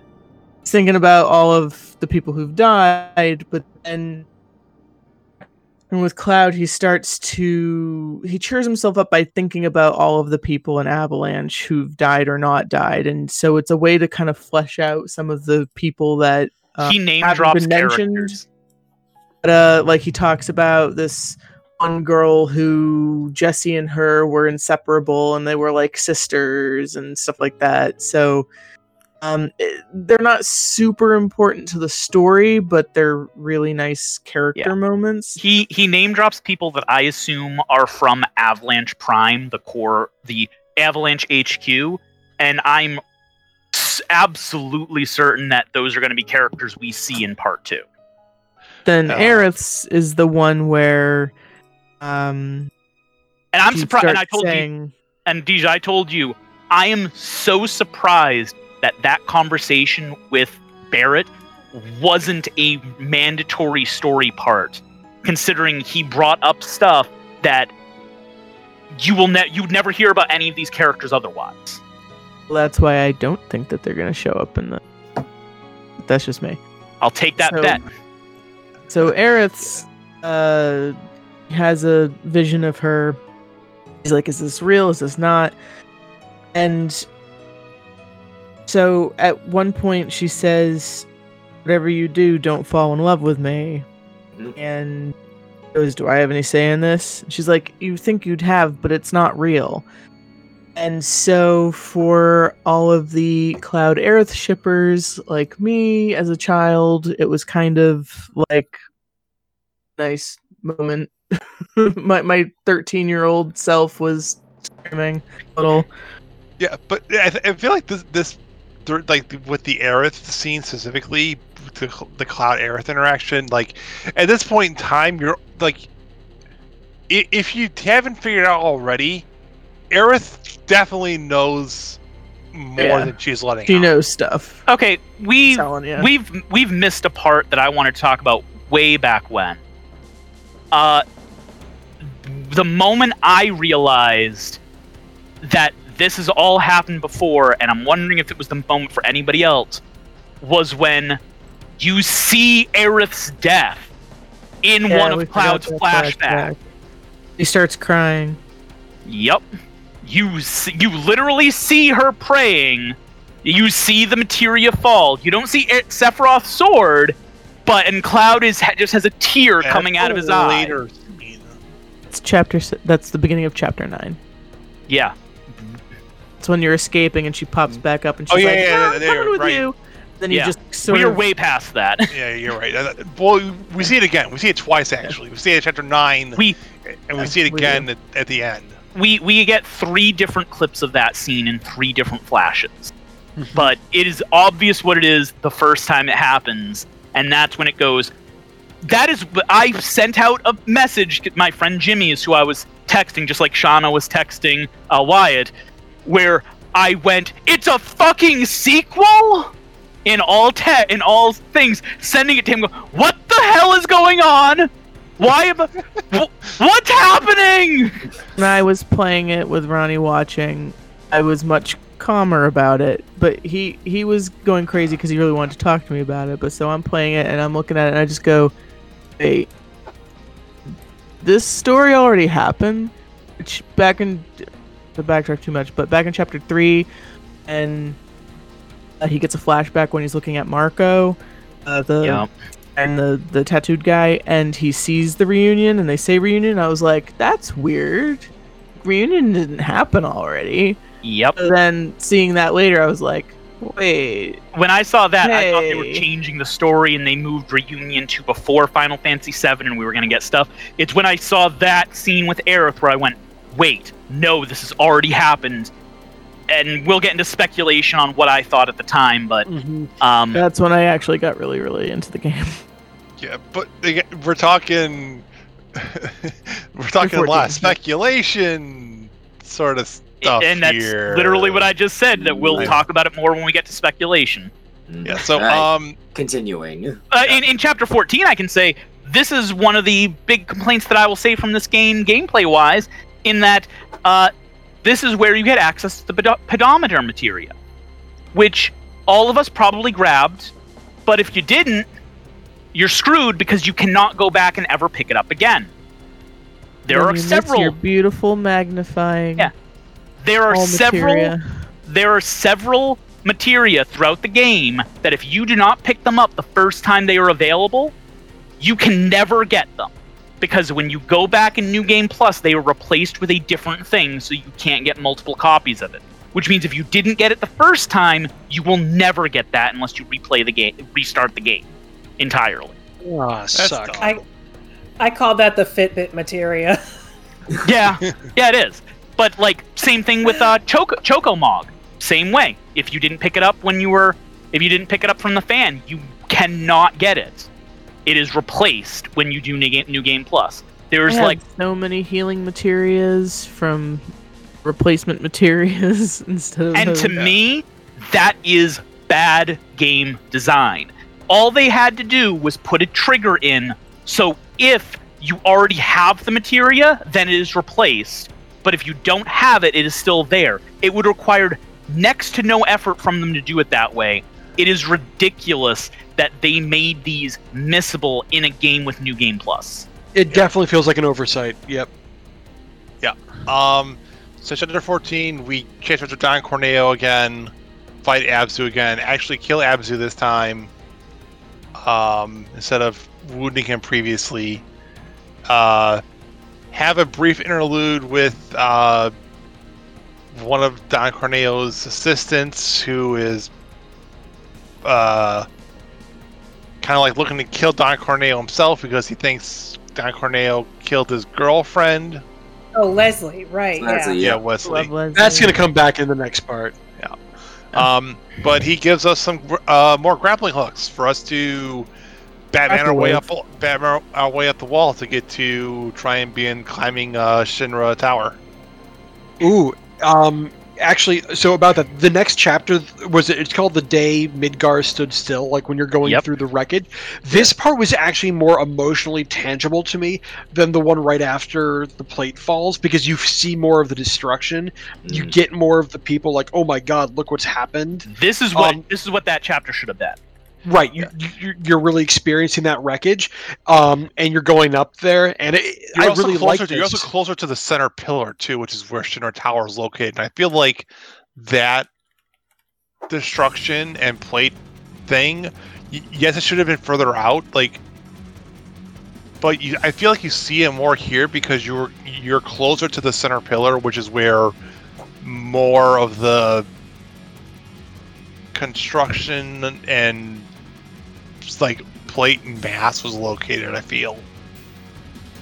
he's thinking about all of the people who've died, but then and with Cloud, he starts to he cheers himself up by thinking about all of the people in Avalanche who've died or not died, and so it's a way to kind of flesh out some of the people that uh, he name drops been mentioned. characters. But, uh, like he talks about this one girl who Jesse and her were inseparable and they were like sisters and stuff like that. So um, it- they're not super important to the story, but they're really nice character Yeah. moments. He he name drops people that I assume are from Avalanche Prime, the core, the Avalanche HQ, and I'm absolutely certain that those are going to be characters we see in part two. Then Uh, Aerith's is the one where um And I'm surprised. And I starts told you, and Deja, I told you, I am so surprised that that conversation with Barrett wasn't a mandatory story part, considering he brought up stuff that you will ne- you'd never hear about any of these characters otherwise. That's why I don't think that they're gonna show up in the. That's just me. I'll take that So- bet. So Aerith's uh has a vision of her. He's like, "Is this real? Is this not?" And so at one point she says, "Whatever you do, don't fall in love with me." Mhm. And goes, "Do I have any say in this?" She's like, "You think you'd have, but it's not real." And so, for all of the Cloud Aerith shippers like me as a child, it was kind of like nice moment. my my 13 year old self was screaming little. Yeah, but I, th- I feel like this this like with the Aerith scene specifically, the the Cloud Aerith interaction, like at this point in time, you're like, if you haven't figured out already, Aerith definitely knows more Yeah. than she's letting. She on. knows stuff. Okay, we we've we've missed a part that I want to talk about way back when. Uh, the moment I realized that this has all happened before, and I'm wondering if it was the moment for anybody else, was when you see Aerith's death in Yeah, one of Cloud's that flashbacks. He starts crying. Yep. You see, you literally see her praying. You see the materia fall. You don't see Sephiroth's sword, but and Cloud is just has a tear That's coming out of a his eye. later scene. It's chapter. That's the beginning of chapter nine. Yeah. It's when you're escaping and she pops back up and Oh, she's yeah, like, yeah, "No, yeah, I'm coming with right. you." Then you Yeah. just sort we are of way past that. Yeah, you're right. Uh, Well, we see it again. We see it twice actually. We see it in chapter nine, We and we see it we again at, at the end. We we get three different clips of that scene in three different flashes. but it is obvious what it is the first time it happens, and that's when it goes. That is, I sent out a message. My friend Jimmy is who I was texting, just like Shauna was texting uh, Wyatt, where I went, "It's a fucking sequel." In all te- in all things, sending it to him. Go, what the hell is going on? Why am I, wh- what's happening? When I was playing it with Ronnie watching, I was much calmer about it. But he he was going crazy because he really wanted to talk to me about it. But so I'm playing it and I'm looking at it and I just go, "Hey, this story already happened." Which back in the backtrack too much, but back in chapter three, and uh, he gets a flashback when he's looking at Marco, uh, the and the the tattooed guy and he sees the reunion and they say reunion i was like that's weird reunion didn't happen already Yep. But then seeing that later i was like wait when I saw that, I thought they were changing the story and they moved reunion to before Final Fantasy VII, and we were gonna get stuff. It's when I saw that scene with Aerith where I went, "Wait, no, this has already happened." And we'll get into speculation on what I thought at the time, but um, that's when i actually got really really into the game Yeah, but again, we're talking, we're talking a lot of speculation sort of stuff and that's here. literally what I just said. That we'll Right. talk about it more when we get to speculation. Yeah. So, Alright, um, continuing. Uh, in, in chapter 14, I can say this is one of the big complaints that I will say from this game, gameplay wise, in that uh, this is where you get access to the pedo- pedometer materia, which all of us probably grabbed, but if you didn't, you're screwed because you cannot go back and ever pick it up again. There Then are several. your beautiful magnifying Yeah. There are several materia. there are several materia throughout the game that if you do not pick them up the first time they are available, you can never get them. Because when you go back in New Game Plus, they are replaced with a different thing, so you can't get multiple copies of it. Which means if you didn't get it the first time, you will never get that unless you replay the game, restart the game entirely. That's suck. dumb. I I call that the Fitbit materia. Yeah, yeah, it is. But like, same thing with uh, Choco Choco Mog. Same way. If you didn't pick it up when you were, if you didn't pick it up from the fan, you cannot get it. It is replaced when you do New Game, New Game Plus. There's I like so many healing materials from replacement materials instead of And to those. me, that is bad game design. All they had to do was put a trigger in, so if you already have the materia, then it is replaced. But if you don't have it, it is still there. It would require next to no effort from them to do it that way. It is ridiculous that they made these missable in a game with New Game Plus. It definitely feels like an oversight. Yep. Yeah. Um, so chapter 14, we chase after Don Corneo again, fight Abzu again, actually kill Abzu this time, um, instead of wounding him previously. Uh, have a brief interlude with uh, one of Don Corneo's assistants, who is uh, kind of like looking to kill Don Corneo himself because he thinks Don Corneo killed his girlfriend. Oh, Leslie, right? Leslie, yeah. Yeah, Wesley. Leslie. That's going to come back in the next part. Um, but he gives us some uh, more grappling hooks for us to Batman our way up, Batman our way up the wall to get to try and be in climbing uh, Shinra Tower. Ooh, um, actually, so about that, the next chapter was it's called the day Midgar stood still. Like when you're going Yep. through the wreckage. This part was actually more emotionally tangible to me than the one right after the plate falls because you see more of the destruction. You Mm. get more of the people like, oh my god, look what's happened. This is what Um, this is what that chapter should have been. Right, you, you you're really experiencing that wreckage, um, and you're going up there, and it, I really closer like to, You're also closer to the center pillar too, which is where Shinra Tower is located. And I feel like that destruction and plate thing. y- Yes, it should have been further out. Like, but you, I feel like you see it more here because you're you're closer to the center pillar, which is where more of the construction and just like plate and mass was located. I feel.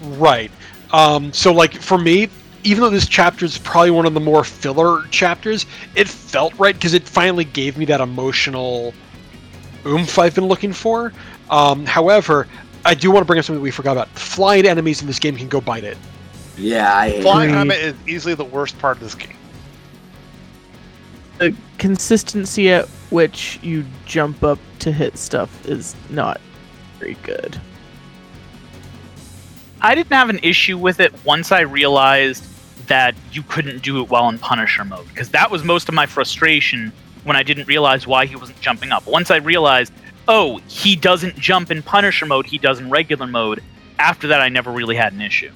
Right. Um, so, like, for me, even though this chapter is probably one of the more filler chapters, it felt right because it finally gave me that emotional oomph I've been looking for. Um, however, I do want to bring up something we forgot about. Flying enemies in this game can go bite it. Yeah, I Flying it. Agreed. combat is easily the worst part of this game. the consistency at which you jump up to hit stuff is not very good. I didn't have an issue with it once I realized that you couldn't do it well in Punisher mode because that was most of my frustration when I didn't realize why he wasn't jumping up. Once I realized, oh, he doesn't jump in Punisher mode, he does in regular mode. After that, I never really had an issue.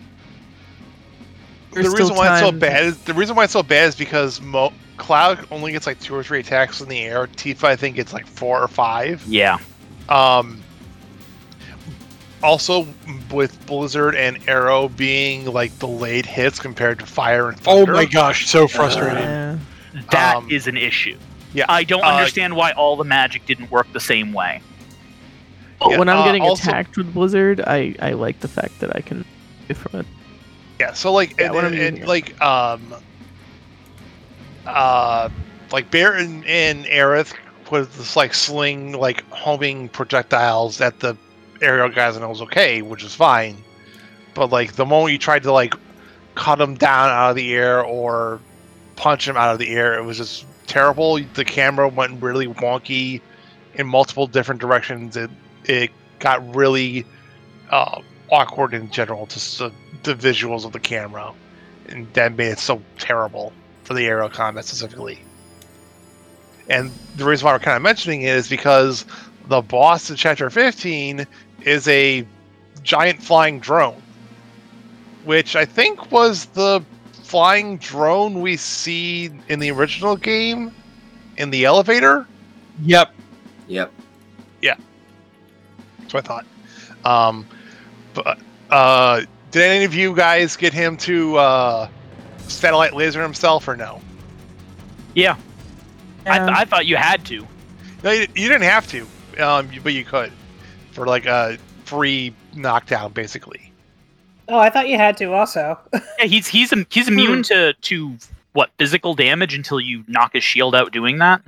There's the reason why it's so bad is the reason why it's so bad is because Mo- Cloud only gets like two or three attacks in the air. Tifa I think gets like four or five. Yeah, Um, also with Blizzard and Aero being like delayed hits compared to Fire and Thunder. Oh my gosh, so frustrating. Yeah. that is Um, an issue. yeah, I don't uh, understand why all the magic didn't work the same way. Yeah, when I'm uh, getting also- attacked with Blizzard, I, I like the fact that I can do from it. Yeah, so like Yeah, and, and- and, like um uh like Bear and, and Aerith with this like sling like homing projectiles at the aerial guys and it was okay, which is fine. But like the moment you tried to like cut them down out of the air or punch them out of the air, it was just terrible. The camera went really wonky in multiple different directions. It it got really uh, awkward in general, just the, the visuals of the camera, and that made it so terrible for the aerial combat specifically. And the reason why we're kind of mentioning it is because the boss in Chapter 15 is a giant flying drone, which I think was the flying drone we see in the original game in the elevator. Yep. Yep. Yeah. That's what I thought. Um, but uh, did any of you guys get him to uh, satellite laser himself or no? Yeah, I, th- I thought you had to. No, you, you didn't have to, um, but you could for like a free knockdown, basically. Oh, I thought you had to also. Yeah, he's he's he's immune to to what physical damage until you knock his shield out doing that.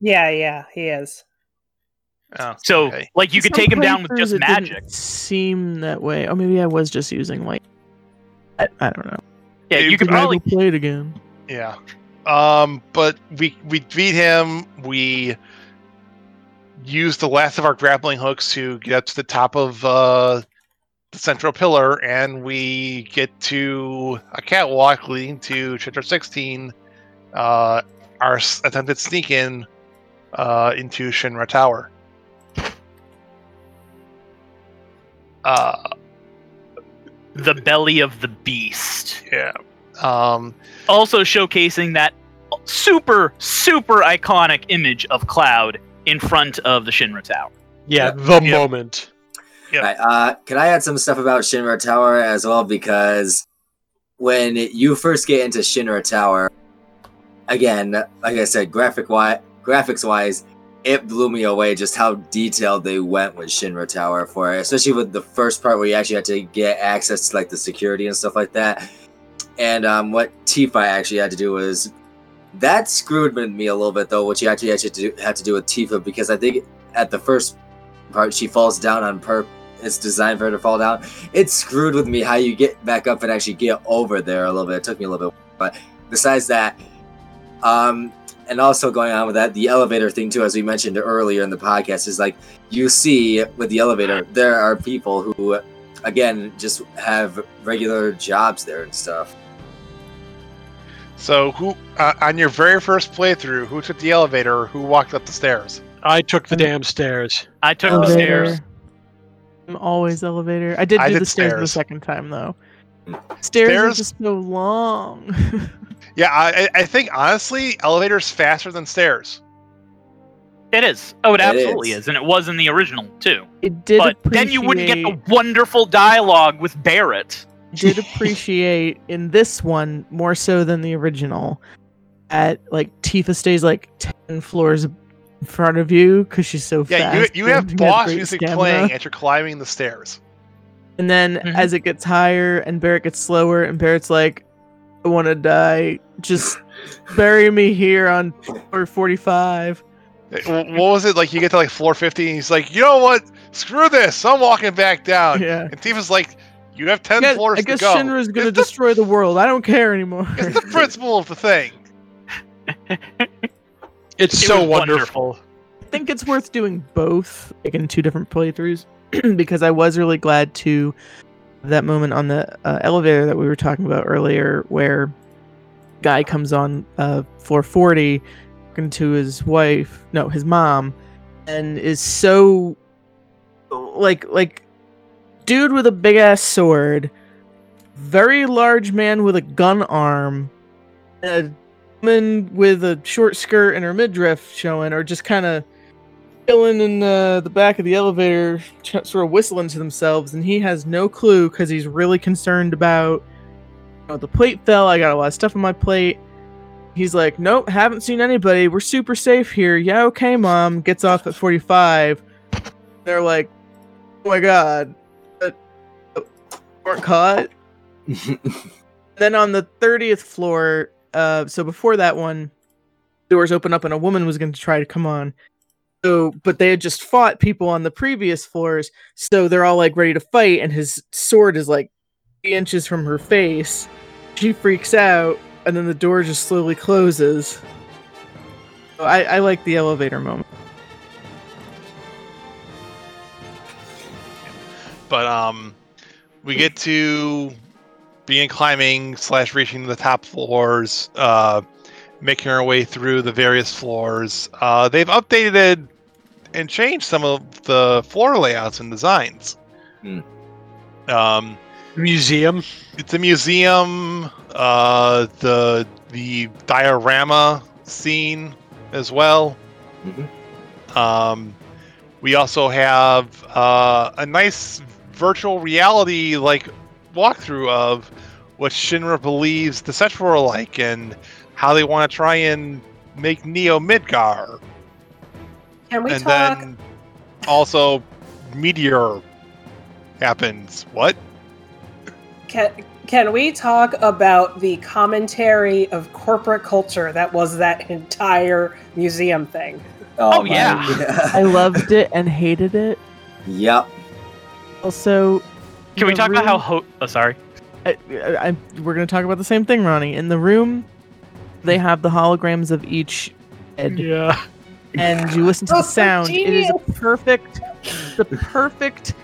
Yeah, yeah, he is. Oh, So, okay. like, you could Some take him down with just it didn't magic. Seem that way. Oh, maybe I was just using like. I, I don't know. Yeah, You you could probably. play it again. Yeah. Um, but we we beat him. We used the last of our grappling hooks to get up to the top of uh, the central pillar, and we get to a catwalk leading to chapter 16. Uh, our attempted sneak in uh, into Shinra Tower. Uh, The belly of the beast. yeah. Um, Also showcasing that super, super iconic image of Cloud in front of the Shinra Tower. Yeah, the Yep. moment. Yep. Right, uh, can I add some stuff about Shinra Tower as well? Because when you first get into Shinra Tower, again, like I said, graphic wi- graphics wise, it blew me away just how detailed they went with Shinra Tower for it, especially with the first part where you actually had to get access to like the security and stuff like that. And um, what Tifa actually had to do was that screwed with me a little bit though, what you actually had to do, had to do with Tifa because I think at the first part she falls down on purpose it's designed for her to fall down. It screwed with me how you get back up and actually get over there a little bit. It took me a little bit, but besides that, um, and also going on with that, the elevator thing too, as we mentioned earlier in the podcast, is like you see with the elevator, there are people who, again, just have regular jobs there and stuff. so, who uh, on your very first playthrough, who took the elevator? Who walked up the stairs? I took the damn stairs. I took the stairs. I'm always elevator. I did I do did the stairs, the second time though. Stairs, are just so long. Yeah, I, I- I think honestly, elevators faster than stairs. It is. Oh, it It absolutely is. is. And it was in the original, too. it did but then you wouldn't get the wonderful dialogue with Barrett. did appreciate in this one more so than the original. At like Tifa stays like ten floors in front of you because she's so Yeah, fast. you, you have and boss music stamina. playing as you're climbing the stairs. And then Mhm. as it gets higher and Barrett gets slower, and Barrett's like, I want to die. Just bury me here on floor 45. Uh, What was it like? You get to like floor 50, and he's like, "You know what? Screw this! I'm walking back down." Yeah. And Tifa's like, "You have I ten guess, floors I guess to go." Shinra's going to destroy the world. I don't care anymore. It's the principle of the thing. It's It so wonderful. wonderful. I think it's worth doing both, like in two different playthroughs, because I was really glad to that moment on the uh, elevator that we were talking about earlier, where guy comes on uh, floor forty, talking to his wife, no, his mom, and is so like like dude with a big ass sword, very large man with a gun arm, a woman with a short skirt and her midriff showing, or just kind of chilling in the, the back of the elevator, ch- sort of whistling to themselves, and he has no clue because he's really concerned about. You know, the plate fell. I got a lot of stuff on my plate. He's like, nope, haven't seen anybody. We're super safe here. Yeah, okay, mom. Gets off at 45. They're like, oh my god, uh, weren't caught then on the 30th floor uh so before that one doors open up and a woman was going to try to come on so but they had just fought people on the previous floors so they're all like ready to fight and his sword is like inches from her face. She freaks out and then the door just slowly closes. So I, I like the elevator moment. But um, we get to begin climbing slash reaching the top floors, uh, making our way through the various floors. Uh, they've updated and changed some of the floor layouts and designs. Hmm. Um, Museum. it's a museum. Uh, the the diorama scene as well. Mhm. Um, we also have uh, a nice virtual reality like walkthrough of what Shinra believes the Cetra are like and how they want to try and make Neo Midgar. Can we and talk? then also Meteor happens. What? Can, can we talk about the commentary of corporate culture that was that entire museum thing? Oh, oh my yeah. God. I loved it and hated it. yep. Also, Can we the talk about how? Ho- oh, sorry. I, I, we're going to talk about the same thing, Ronnie. In the room, they have the holograms of each head, Yeah. and you listen to the sound. It is a perfect, the perfect.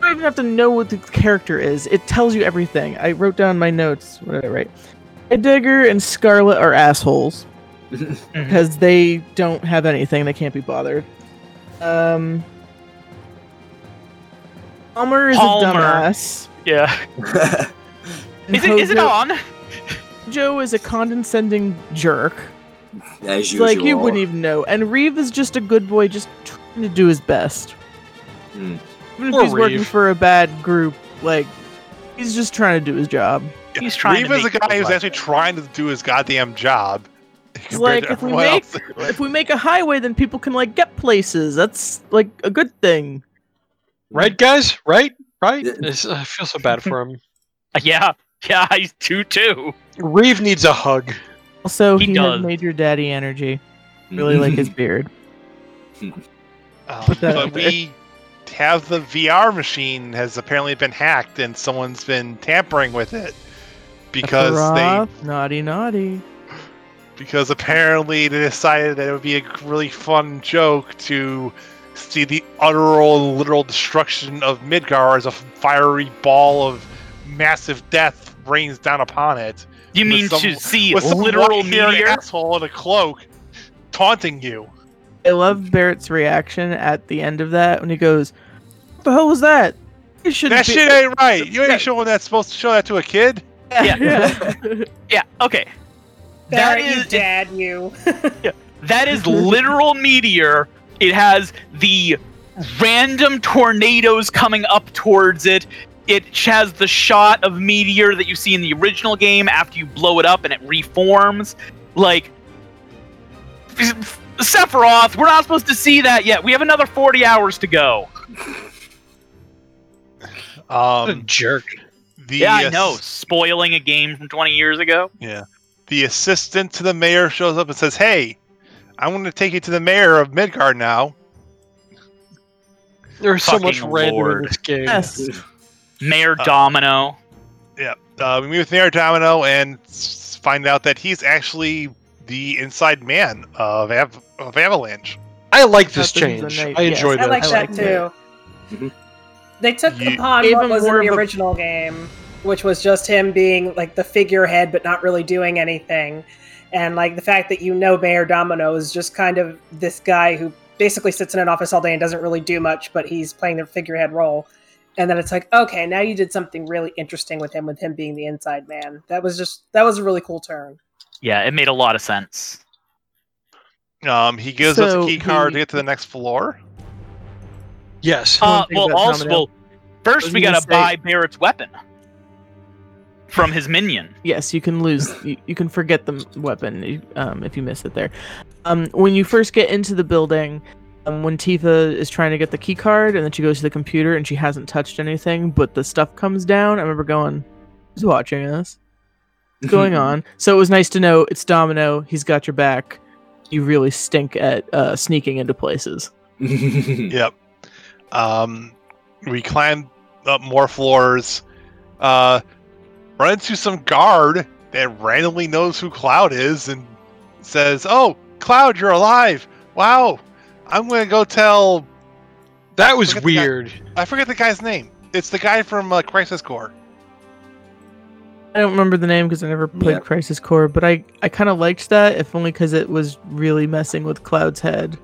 You don't even have to know what the character is. It tells you everything. I wrote down my notes. What did I write? Heidegger and Scarlet are assholes because they don't have anything. They can't be bothered. Um, Palmer is Palmer. a dumbass. Yeah. Is it? Is it on? Joe is a condescending jerk. As usual. like you wouldn't even know. And Reeve is just a good boy, just trying to do his best. Hmm. Even if Poor he's working for a bad group, like he's just trying to do his job. He's trying Reeve to is a guy who's laugh. actually trying to do his goddamn job. It's like if we make else. if we make a highway, then people can like get places. That's like a good thing. Right, guys? Right? Right? Yeah. It's- I feel so bad for him. Yeah. Yeah. He's two two. Reeve needs a hug. Also, He he, does. has major daddy energy. Really like his beard. Um, Put that but we have the VR machine has apparently been hacked and someone's been tampering with it because they naughty naughty. because apparently they decided that it would be a really fun joke to see the utter and literal destruction of Midgar as a fiery ball of massive death rains down upon it. You mean some- to see with some literal meteor? asshole in a cloak taunting you. I love Barrett's reaction at the end of that when he goes, "What the hell was that? It should That shit ain't right. You ain't showing that supposed to show that to a kid. Yeah. Yeah. Okay. That Barrett, you dad, you. that is literal meteor. It has the random tornadoes coming up towards it. It has the shot of meteor that you see in the original game after you blow it up and it reforms. Like Sephiroth, we're not supposed to see that yet. We have another 40 hours to go. Um, jerk. the yeah, I know. Spoiling a game from 20 years ago. Yeah. The assistant to the mayor shows up and says, "Hey, I'm going to take you to the mayor of Midgar now." There's so much red in this game. yes. Mayor Uh, Domino. Uh, we meet with Mayor Domino and find out that he's actually the inside man of, Av- of Avalanche. I like this change. night- I yes, enjoy I this. like I that too. Mhm. They took You- upon Gave what was in the of a- original game, which was just him being like the figurehead but not really doing anything. And like the fact that you know Mayor Domino is just kind of this guy who basically sits in an office all day and doesn't really do much, but he's playing the figurehead role. And then it's like, okay, now you did something really interesting with him, with him being the inside man. That was just that was a really cool turn. Yeah, it made a lot of sense. Um, he gives us a key card he- to get to the next floor. Yes. Uh, well, also, well, first we gotta say- buy Barrett's weapon from his minion. Yes, you can lose. You, you can forget the weapon um, if you miss it there. Um, when you first get into the building, um, when Tifa is trying to get the key card, and then she goes to the computer and she hasn't touched anything, but the stuff comes down. I remember going, "Who's watching us? What's going on?" So it was nice to know it's Domino. He's got your back. You really stink at uh, sneaking into places. Yep. Um, we climb up more floors. Uh, run into some guard that randomly knows who Cloud is and says, "Oh, Cloud, you're alive! Wow! I'm gonna go tell." that was Forget the guy- weird. I forget the guy's name. It's the guy from uh, Crisis Core. I don't remember the name because I never played Yeah. Crisis Core, but I, I kind of liked that, if only because it was really messing with Cloud's head.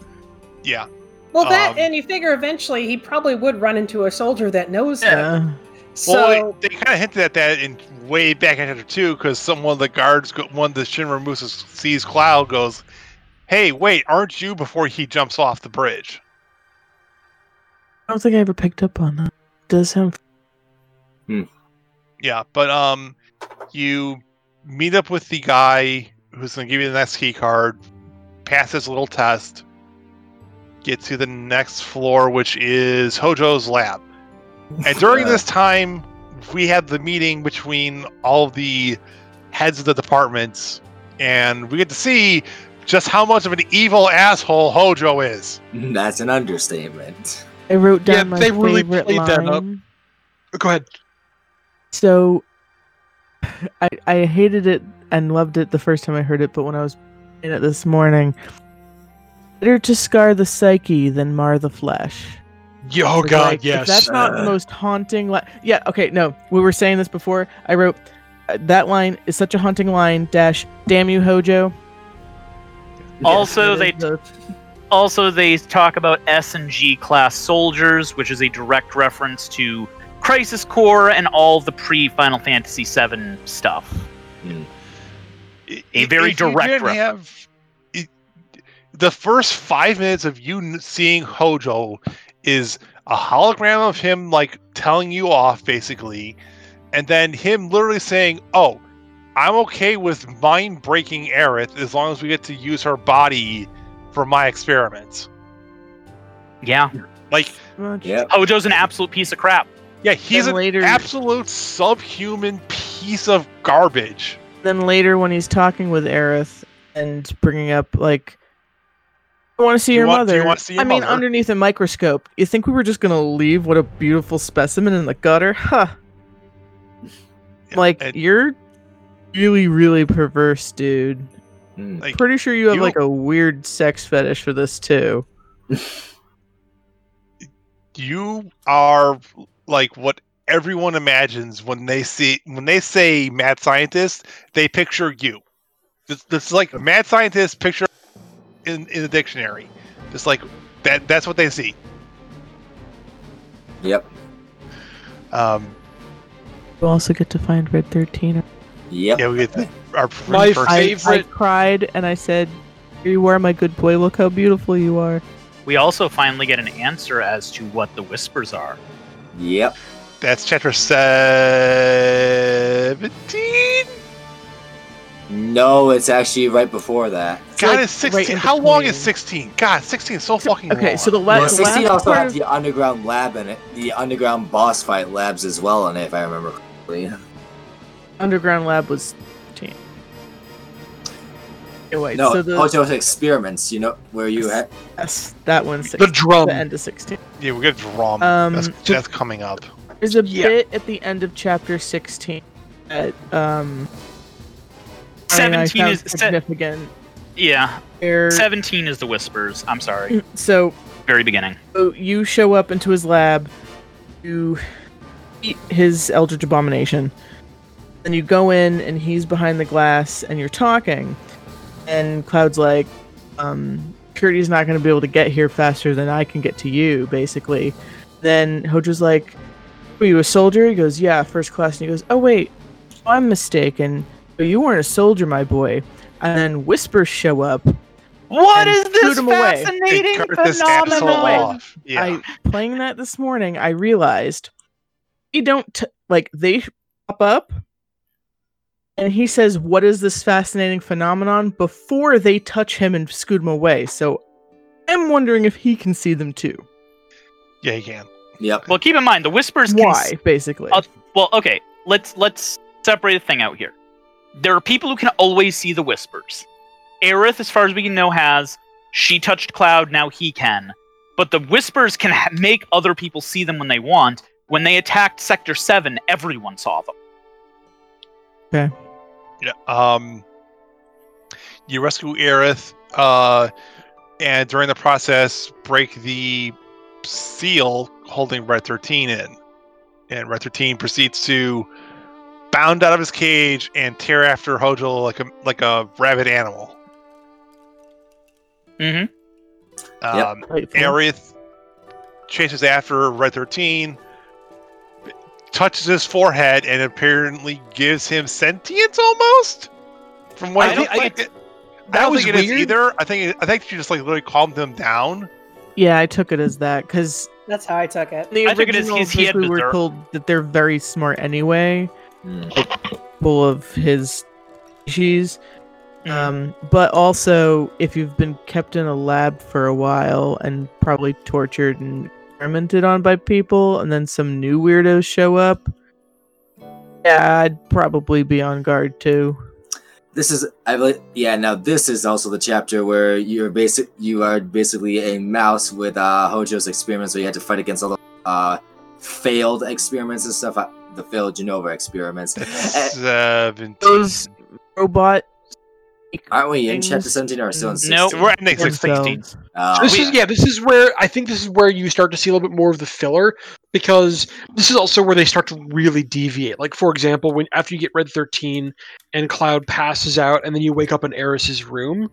Yeah. Well, that Um, and you figure eventually he probably would run into a soldier that knows him. Yeah. So well, they kind of hinted at that in way back in chapter two because some one of the guards, one of the Shinra Musa sees Cloud, goes, "Hey, wait, aren't you?" Before he jumps off the bridge. I don't think I ever picked up on that. does sound. Yeah, but um, you meet up with the guy who's going to give you the next key card, pass this little test, get to the next floor, which is Hojo's lab. And during this time, we had the meeting between all of the heads of the departments, and we get to see just how much of an evil asshole Hojo is. That's an understatement. I wrote down Yeah, my they really favorite played that up. line. Go ahead. So, I I hated it and loved it the first time I heard it, but when I was in it this morning, better to scar the psyche than mar the flesh. Yo, oh It's God, like, if yes. that's not the Uh. most haunting. Li- yeah, okay, no, we were saying this before. I wrote uh, that line is such a haunting line. Dash, damn you, Hojo. Also, they also they talk about S and G class soldiers, which is a direct reference to Crisis Core and all the pre Final Fantasy VII stuff. Hmm. A very If you direct didn't reference. have it- the first five minutes of you seeing Hojo is a hologram of him like telling you off basically, and then him literally saying, "Oh, I'm okay with mind breaking Aerith as long as we get to use her body for my experiments." Yeah, Like, much. Yep. Hojo's oh, an absolute piece of crap. yeah, he's Then an later- absolute subhuman piece of garbage. Then later, when he's talking with Aerith and bringing up like, I want to see you your want- do you mother. want to see your I mean, underneath a microscope. You think we were just gonna leave what a beautiful specimen in the gutter? Huh. Yeah, Like and- you're really, really perverse, dude. Mm. like, Pretty sure you have you- like a weird sex fetish for this too. you are like what everyone imagines when they see when they say mad scientist they picture you it's, it's like mad scientist picture in in the dictionary just like that that's what they see Yep. um You also get to find Red Thirteen. Yep. yeah we get the, our My first I, I Favorite- cried and I said, "Here you are, my good boy. Look how beautiful you are." We also finally get an answer as to what the whispers are. Yep. that's chapter 17 No, it's actually right before that. god like it's 16 right in how long is 16 god 16 is so fucking Okay, long. so the, la- Well, the 16 last also part had the underground lab in it, the underground boss fight labs as well in it, if I remember correctly. Underground lab was 15. Anyway, No, so the Hojo's experiments, you know, where you had. yes, that one's the drum. the end of 16. yeah we get drum Um, that's, that's coming up There's a Yeah. bit at the end of chapter 16 that um I mean, I 17 found is se- significant. yeah. Where- 17 is the whispers. I'm sorry. so Very beginning. So you show up into his lab, you eat his Eldritch Abomination, and you go in, and he's behind the glass, and you're talking, and Cloud's like, um, Curdy's not going to be able to get here faster than I can get to you, basically. Then Hojo's like, Were you a soldier? He goes, Yeah, first class. And he goes, Oh, wait, I'm mistaken. But you weren't a soldier, my boy. And then whispers show up. What is And is shoot this 'em away. They fascinating cut this asshole phenomenon? yeah I playing that this morning, I realized you don't t- like they pop up and he says, "What is this fascinating phenomenon?" before they touch him and scoot him away. So I'm wondering if he can see them too. yeah he can Yep. Well, keep in mind the whispers. Can Why, basically? Uh, Well, okay. Let's let's separate a thing out here. There are people who can always see the whispers. Aerith, as far as we can know, has. She touched Cloud. Now he can. But the whispers can ha- make other people see them when they want. When they attacked Sector Seven, everyone saw them. Yeah. Um, you rescue Aerith, uh, and during the process, break the seal holding Red 13 in. And Red 13 proceeds to bound out of his cage and tear after Hojo like a like a rabid animal. Mm-hmm. Yep. Um, Delightful. Aerith chases after Red 13, touches his forehead, and apparently gives him sentience almost. From what I I, think- don't I- think that I don't was think it is weird. either. I think it, I think she just like literally calmed him down. yeah, I took it as that because That's how I took it. the I took it as he's- he had we were told that they're very smart anyway, Mm. full of his species. Mm-hmm. Um, but also, if you've been kept in a lab for a while and probably tortured and experimented on by people, and then some new weirdos show up, Yeah, I'd probably be on guard too. This is I believe yeah. Now this is also the chapter where you're basic. You are basically a mouse with uh, Hojo's experiments, where you had to fight against all the uh, failed experiments and stuff. Uh, the failed Jenova experiments. Seventeen. Those robot. Aren't we in things- chapter seventeen or still in No, sixteen? we're ending themselves. 16. Uh, This is yeah. This is where I think this is where you start to see a little bit more of the filler because this is also where they start to really deviate. Like for example, when after you get Red Thirteen and Cloud passes out, and then you wake up in Aerith's room,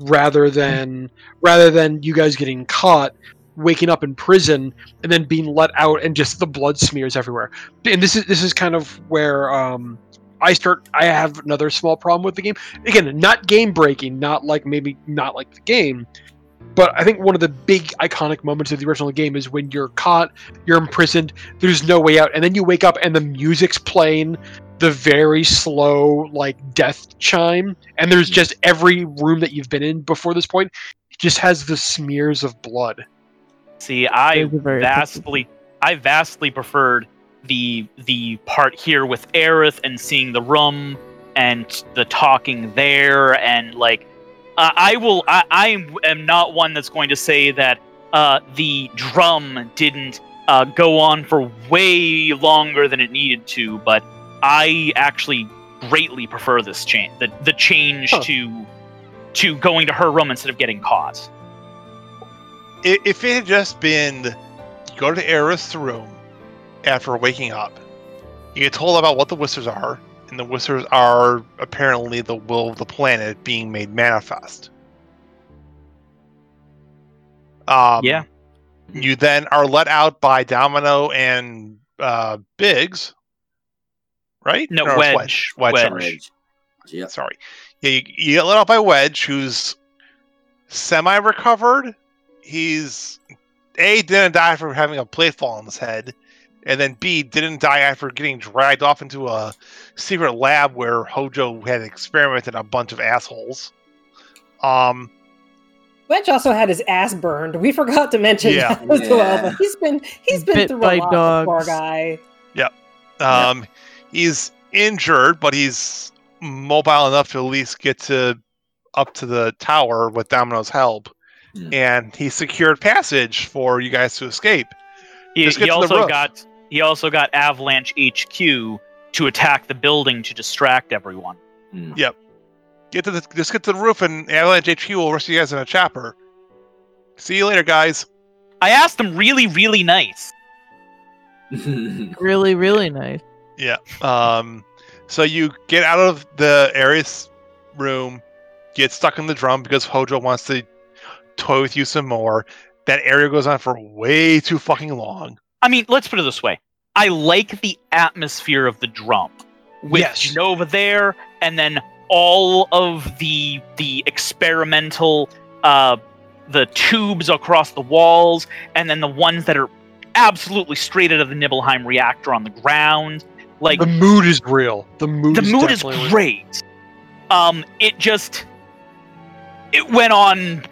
rather than rather than you guys getting caught, waking up in prison and then being let out and just the blood smears everywhere. And this is this is kind of where um, I start. I have another small problem with the game. Again, not game breaking, not like maybe not like the game, but I think one of the big iconic moments of the original game is when you're caught, you're imprisoned, there's no way out, and then you wake up and the music's playing the very slow like death chime, and there's just every room that you've been in before this point just has the smears of blood. See, I Those are very vastly, I vastly preferred the the part here with Aerith and seeing the room and the talking there and like uh, I will I, I am not one that's going to say that uh, the drum didn't uh, go on for way longer than it needed to, but I actually greatly prefer this change the the change Huh. to to going to her room instead of getting caught. If it had just been, you go to Aerith's room after waking up, you get told about what the Whispers are, and the Whispers are apparently the will of the planet being made manifest. Um, Yeah. You then are let out by Domino and uh, Biggs, right? No, Or Wedge. Wedge. Wedge. sorry. Wedge. Yep. Sorry. Yeah, you, you get let out by Wedge, who's semi recovered. He's A, didn't die from having a plate fall on his head, and then B, didn't die after getting dragged off into a secret lab where Hojo had experimented on a bunch of assholes. Um, Wedge also had his ass burned. We forgot to mention Yeah. that as well. Yeah. But he's been he's been Bit through a lot. the Poor dogs. guy. um, he's injured, but he's mobile enough to at least get to up to the tower with Domino's help. Hmm. And he secured passage for you guys to escape. He, he also got he also got Avalanche HQ to attack the building to distract everyone. Yep. Get to the just get to the roof and Avalanche HQ will rescue you guys in a chopper. See you later, guys. I asked them really, really nice. Really, really nice. Yeah. Um. So you get out of the Ares room, get stuck in the drum because Hojo wants to toy with you some more. That area goes on for way too fucking long. I mean, let's put it this way: I like the atmosphere of the drum with Yes. Nova there, and then all of the the experimental uh, the tubes across the walls, and then the ones that are absolutely straight out of the Nibelheim reactor on the ground. Like the mood is real. The mood. the is mood is definitely real. great. Um, it just it went on.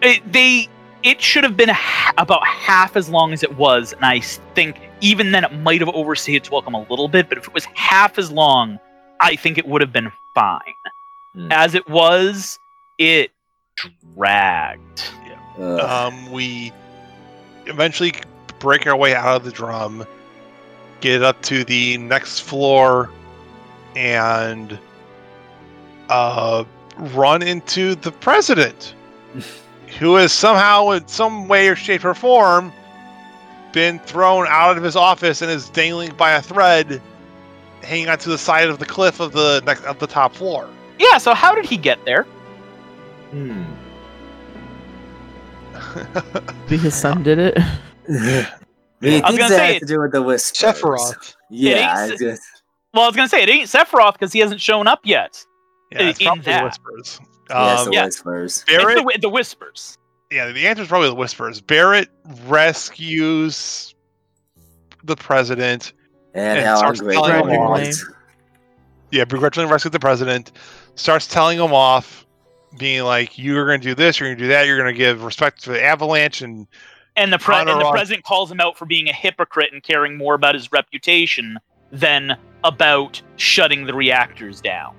It, they it should have been ha- about half as long as it was, and I think even then it might have overstayed its welcome a little bit. But if it was half as long, I think it would have been fine. Hmm. As it was, it dragged. Ugh. Um, we eventually break our way out of the drum, get up to the next floor, and uh, run into the president, who has somehow, in some way or shape or form, been thrown out of his office and is dangling by a thread, hanging onto the side of the cliff of the next of the top floor. Yeah. So how did he get there? Hmm. Maybe his son did it. Many I was gonna say have to do with the whispers. Sephiroth. Yeah, It I just- Well, I was gonna say it ain't Sephiroth because he hasn't shown up yet. Yeah, it's In probably the that. whispers. yes, Um, the yeah. whispers. It's Barrett the, the whispers. yeah, the answer is probably the whispers. Barrett rescues the president. And And how starts ungrateful telling he them was. Yeah, begrudgingly rescues the president. Starts telling him off, being like, "You're going to do this. You're going to do that. You're going to give respect to the Avalanche." And And the pre- and the president calls him out for being a hypocrite and caring more about his reputation than about shutting the reactors down.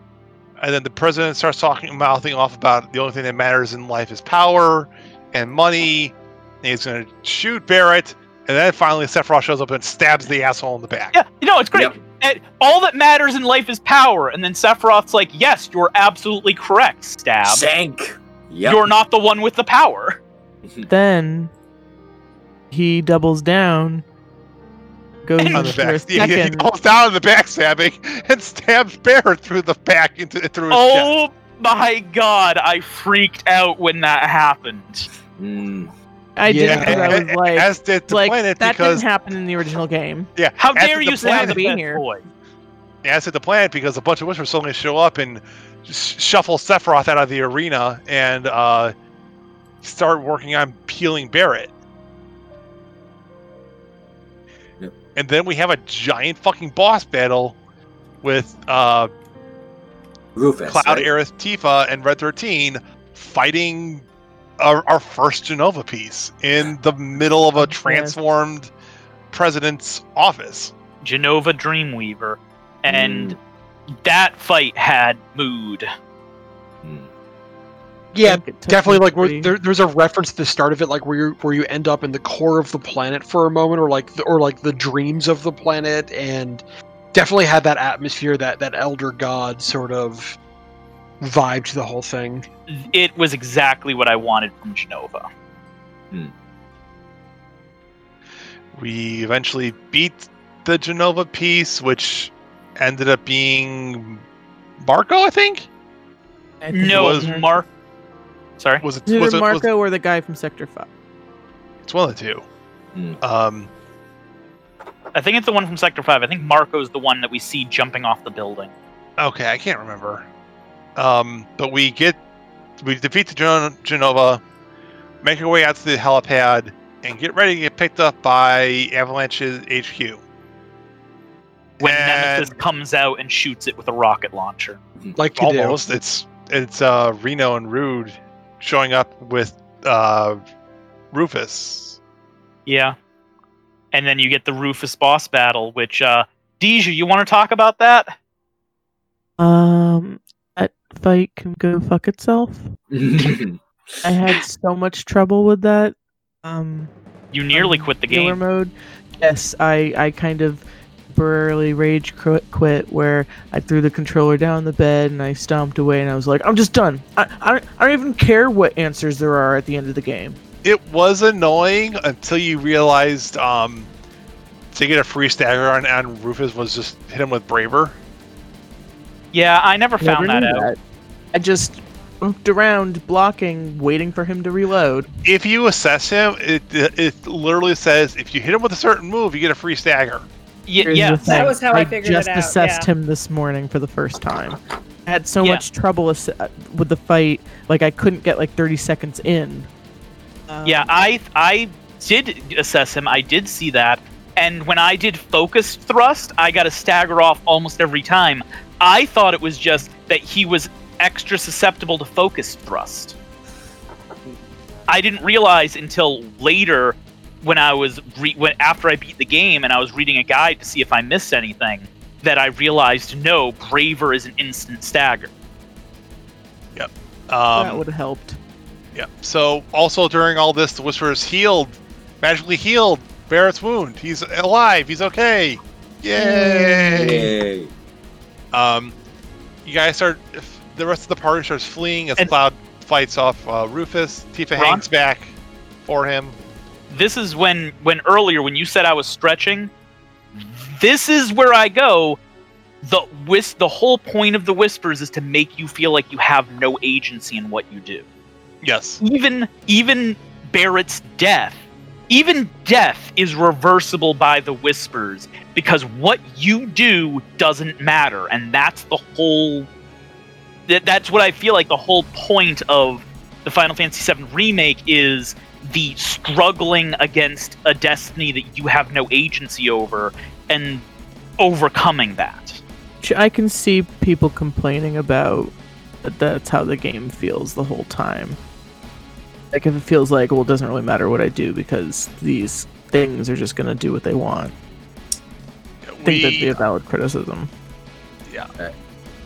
And then the president starts talking, mouthing off about the only thing that matters in life is power and money. And he's going to shoot Barrett. And then finally, Sephiroth shows up and stabs the asshole in the back. Yeah, you know, it's great. Yep. And all that matters in life is power. And then Sephiroth's like, yes, you're absolutely correct, Stab. Shank. Yep. You're not the one with the power. Then he doubles down, goes On On the for a back. Yeah, he second. falls down in the back stabbing and stabs Barrett through the back into through his chest. Oh my god, I freaked out when that happened. Mm. I did Yeah. because I was like, as did the like planet that because didn't happen in the original game. yeah, How as dare did you the say planet the being here. boy? Yeah, I said the planet because a bunch of whispers suddenly show up and sh- shuffle Sephiroth out of the arena and uh, start working on peeling Barrett. And then we have a giant fucking boss battle with uh, Rufus. Cloud, right? Aerith, Tifa, and Red 13 fighting our, our first Jenova piece in the middle of a transformed president's office. Jenova Dreamweaver. And that fight had mood. Yeah, Like, it took definitely. Like where, there, there's a reference at the start of it, like where you where you end up in the core of the planet for a moment, or like the, or like the dreams of the planet, and definitely had that atmosphere, that that elder god sort of vibe to the whole thing. It was exactly what I wanted from Jenova. Hmm. We eventually beat the Jenova piece, which ended up being Marco, I think. I think No, was- Mark. Sorry. Was it? Either Was it? Was, Marco or the guy from Sector Five. it's one of the two. Mm. Um, I think it's the one from Sector 5. I think Marco's the one that we see jumping off the building. okay, I can't remember. Um, but we get we defeat the Gen- Jenova, make our way out to the helipad, and get ready to get picked up by Avalanche's HQ. When And- Nemesis comes out and shoots it with a rocket launcher. Like you do. almost it's it's uh Reno and Rude showing up with uh Rufus. Yeah. And then you get the Rufus boss battle, which, uh, Deja, you want to talk about that? Um, that fight can go fuck itself. I had so much trouble with that. Um, You nearly um, quit the game. mode. Yes, I I kind of temporarily rage quit where I threw the controller down the bed and I stomped away and I was like, I'm just done. I I don't, I don't even care what answers there are at the end of the game. It was annoying until you realized um to get a free stagger on, on Rufus was just hit him with Braver. Yeah, I never found Never that knew out. I just moved around blocking, waiting for him to reload. If you assess him, it it literally says if you hit him with a certain move, you get a free stagger. Y- yeah. That was how I figured it out. I just out, assessed yeah. him this morning for the first time. I had so Yeah. much trouble ass- with the fight, like I couldn't get like 30 seconds in. Um, Yeah, I I did assess him. I did see that. And when I did focused thrust, I got a stagger off almost every time. I thought it was just that he was extra susceptible to focused thrust. I didn't realize until later when I was re- when after I beat the game and I was reading a guide to see if I missed anything that I realized no, Braver is an instant stagger. Yep. Um, that would have helped. yeah. So also during all this, the Whisperers healed, magically healed Barrett's wound. He's alive. He's okay. Yay! Yay. Um, you guys start. The rest of the party starts fleeing as And- Cloud fights off uh, Rufus. Tifa Ron? hangs back for him. This is when when earlier when you said I was stretching, this is where I go. The whis- the whole point of the whispers is to make you feel like you have no agency in what you do. Yes. Even even Barrett's death, even death is reversible by the whispers because what you do doesn't matter, and that's the whole. That, that's what I feel like the whole point of the Final Fantasy VII remake is the struggling against a destiny that you have no agency over and overcoming that. I can see people complaining about that that's how the game feels the whole time. Like if it feels like, well, it doesn't really matter what I do because these things are just gonna do what they want. I think that'd be a valid criticism.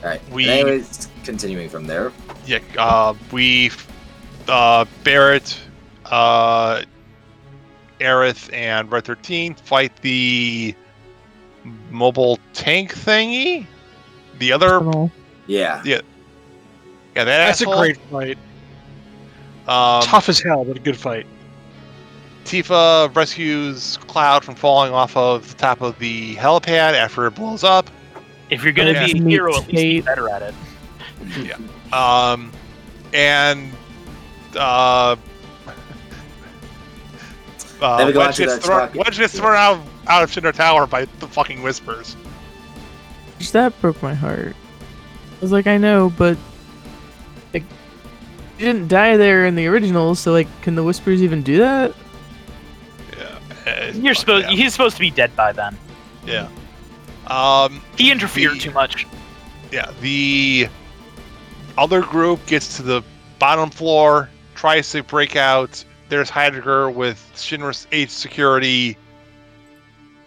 All right. We- And anyways, continuing from there. Yeah, uh, we, uh, Barrett, uh, Aerith, and Red 13 fight the mobile tank thingy. The other, Yeah. yeah, that That's a great fight. Um, Tough as hell, but a good fight. Tifa rescues Cloud from falling off of the top of the helipad after it blows up. If you're gonna be a hero, at least be better at it. Yeah. Um, and uh, uh, Then we go Wedge gets that thrown. Wedge gets thrown out, out of Shinra Tower by the fucking whispers. That broke my heart. I was like, I know, but like, you didn't die there in the original, so like, can the whispers even do that? Yeah, uh, You're supposed. yeah. He's supposed to be dead by then. Yeah. Um, He interfered The- too much. yeah. The other group gets to the bottom floor, tries to break out. There's Heidegger with Shinra's H security.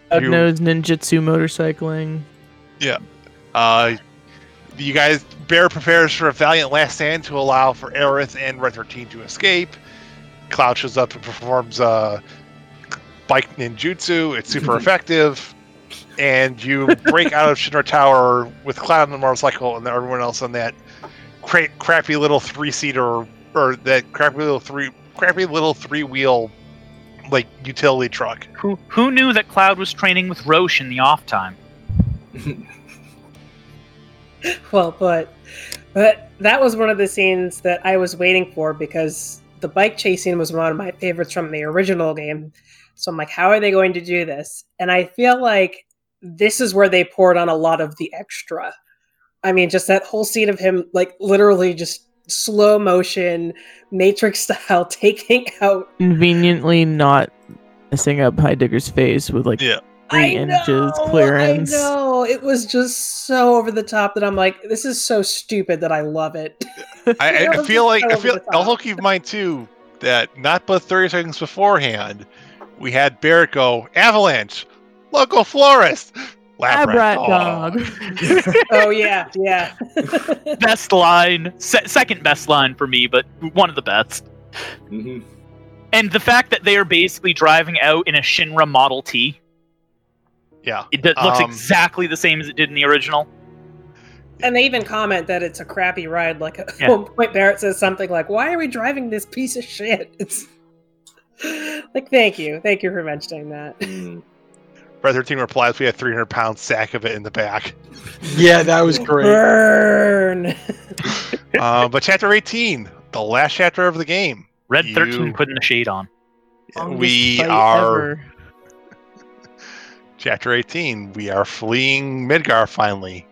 God knows ninjutsu motorcycling. Yeah. Uh, you guys, Bear prepares for a valiant last stand to allow for Aerith and Red 13 to escape. Cloud shows up and performs uh, bike ninjutsu. It's super effective. And you break out of Shinra Tower with Cloud on the motorcycle and everyone else on that cra- crappy little three seater or that crappy little three crappy little three wheel like utility truck. Who who knew that Cloud was training with Roche in the off time? Well, but but that was one of the scenes that I was waiting for because the bike chase scene was one of my favorites from the original game. So I'm like, how are they going to do this? And I feel like this is where they poured on a lot of the extra. I mean, just that whole scene of him, like literally just slow motion, Matrix style, taking out. Conveniently not messing up Heidegger's face with like Yeah. three I inches know, clearance. I know it was just so over the top that I'm like, this is so stupid that I love it. I, I- It I feel just like I over feel the top. also keep in mind too that not but 30 seconds beforehand we had Barrett go avalanche, local florist, lab, Lab rat dog. oh yeah, yeah. Best line, se- second best line for me, but one of the best. Mhm. And the fact that they are basically driving out in a Shinra Model T, Yeah, it d- looks Um, exactly the same as it did in the original. and they even comment that it's a crappy ride. Like at Yeah. one point, Barrett says something like, "Why are we driving this piece of shit?" It's like, thank you, thank you for mentioning that. Red 13 replies, "We had 300 pound sack of it in the back." Yeah, that was great. Burn. uh, but chapter 18, the last chapter of the game, Red You- 13 putting the shade on. Longest we are ever. chapter 18. We are fleeing Midgar finally.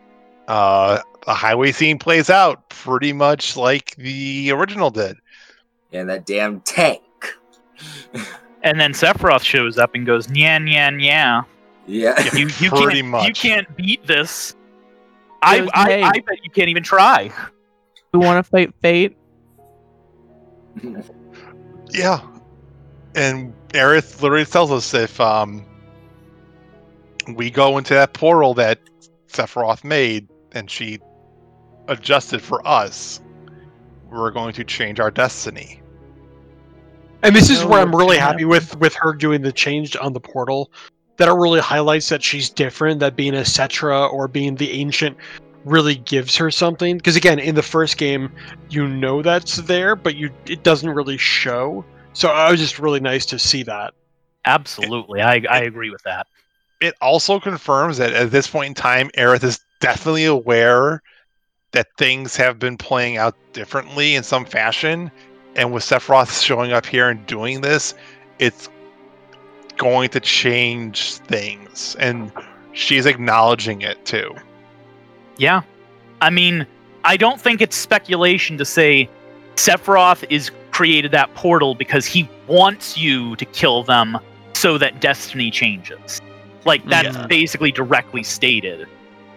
Uh, the highway scene plays out pretty much like the original did. And that damn tank. And then Sephiroth shows up and goes, "Nya nya nya. Yeah. You you Pretty can't much. you can't beat this. I, I I bet you can't even try." We want to fight fate. Yeah. And Aerith literally tells us if um we go into that portal that Sephiroth made and she adjusted for us, we're going to change our destiny. And this is know where I'm really happy with with her doing the change on the portal. That it really highlights that she's different. That being a Cetra or being the ancient really gives her something. Because again, in the first game, you know that's there, but you it doesn't really show. So I was just really nice to see that. Absolutely, I I agree with that. It also confirms that at this point in time, Aerith is definitely aware that things have been playing out differently in some fashion. And with Sephiroth showing up here and doing this, it's going to change things. And she's acknowledging it too. Yeah. I mean, I don't think it's speculation to say Sephiroth is created that portal because he wants you to kill them so that destiny changes. Like that's Yeah. basically directly stated.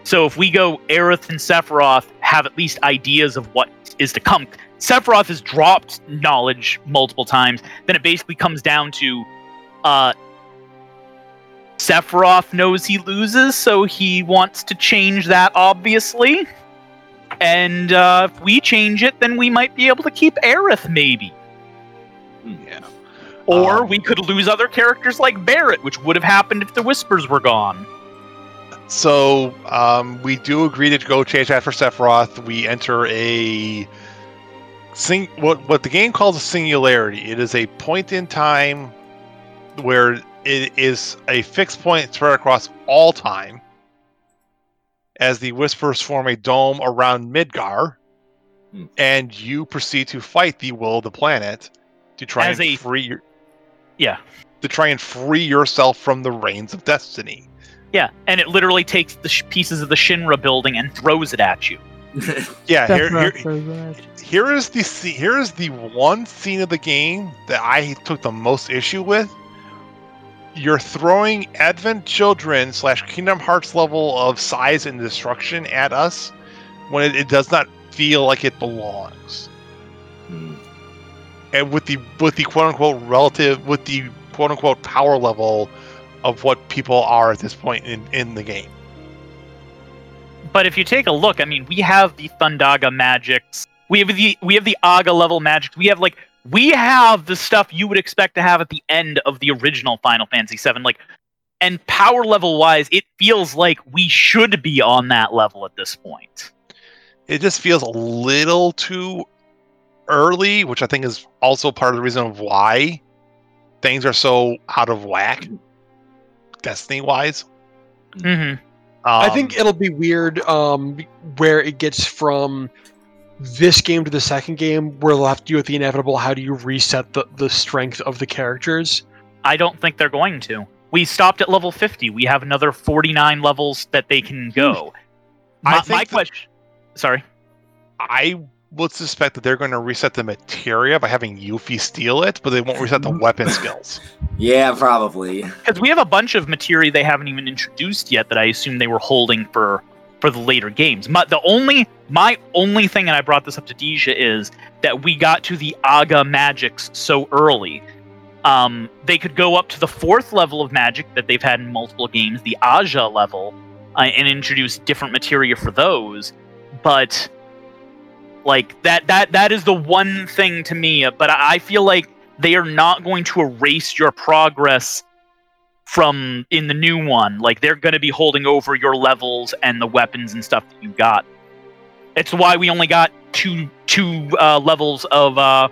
So if we go Aerith and Sephiroth have at least ideas of what is to come. Sephiroth has dropped knowledge multiple times. Then it basically comes down to uh Sephiroth knows he loses, so he wants to change that, obviously. And uh, if we change it, then we might be able to keep Aerith, maybe. Yeah. Or Um, we could lose other characters like Barrett, which would have happened if the Whispers were gone. So um, we do agree to go change that for Sephiroth. We enter a sing what what the game calls a singularity. It is a point in time where it is a fixed point spread across all time. As the Whispers form a dome around Midgar, Hmm. and you proceed to fight the will of the planet to try As and a- free your, Yeah. to try and free yourself from the reins of destiny. Yeah, and it literally takes the sh- pieces of the Shinra building and throws it at you. Yeah, here, here, Sephiroth throws that. here is the here is the one scene of the game that I took the most issue with. You're throwing Advent Children slash Kingdom Hearts level of size and destruction at us when it, it does not feel like it belongs. Hmm. And with the with the quote unquote relative with the quote unquote power level of what people are at this point in, in the game. But if you take a look, I mean, we have the Thundaga magics. We have the we have the Aga level magic. We have like we have the stuff you would expect to have at the end of the original Final Fantasy VII. Like, and power level wise, it feels like we should be on that level at this point. it just feels a little too early, which I think is also part of the reason of why things are so out of whack, Destiny wise. Mm-hmm. I think it'll be weird um, where it gets from this game to the second game, where they'll have to do with the inevitable. How do you reset the, the strength of the characters? I don't think they're going to. We stopped at level 50. We have another 49 levels that they can go. Hmm. I My, think my that- question. Sorry. I would suspect that they're going to reset the materia by having Yuffie steal it, but they won't reset the weapon skills. yeah, probably. Because we have a bunch of materia they haven't even introduced yet that I assume they were holding for for the later games. My, the only my only thing, and I brought this up to Deja, is that we got to the Aga magics so early. Um, they could go up to the fourth level of magic that they've had in multiple games, the Aja level, uh, and introduce different materia for those. But like that that that is the one thing to me. But I feel like they are not going to erase your progress from in the new one. Like they're going to be holding over your levels and the weapons and stuff that you got. It's why we only got two two uh, levels of uh,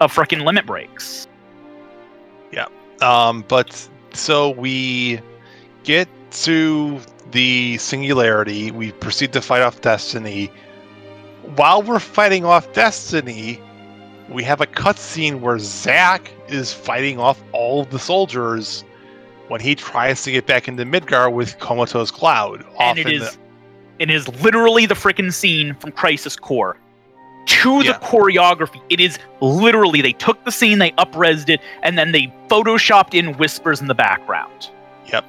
of freaking limit breaks. Yeah. Um, but so we get to the singularity. We proceed to fight off Destiny. While we're fighting off Destiny, we have a cutscene where Zack is fighting off all of the soldiers when he tries to get back into Midgar with Comatose Cloud. and it is it is literally the freaking scene from Crisis Core. To Yeah. the choreography, it is literally they took the scene, they upresed it, and then they photoshopped in whispers in the background. Yep.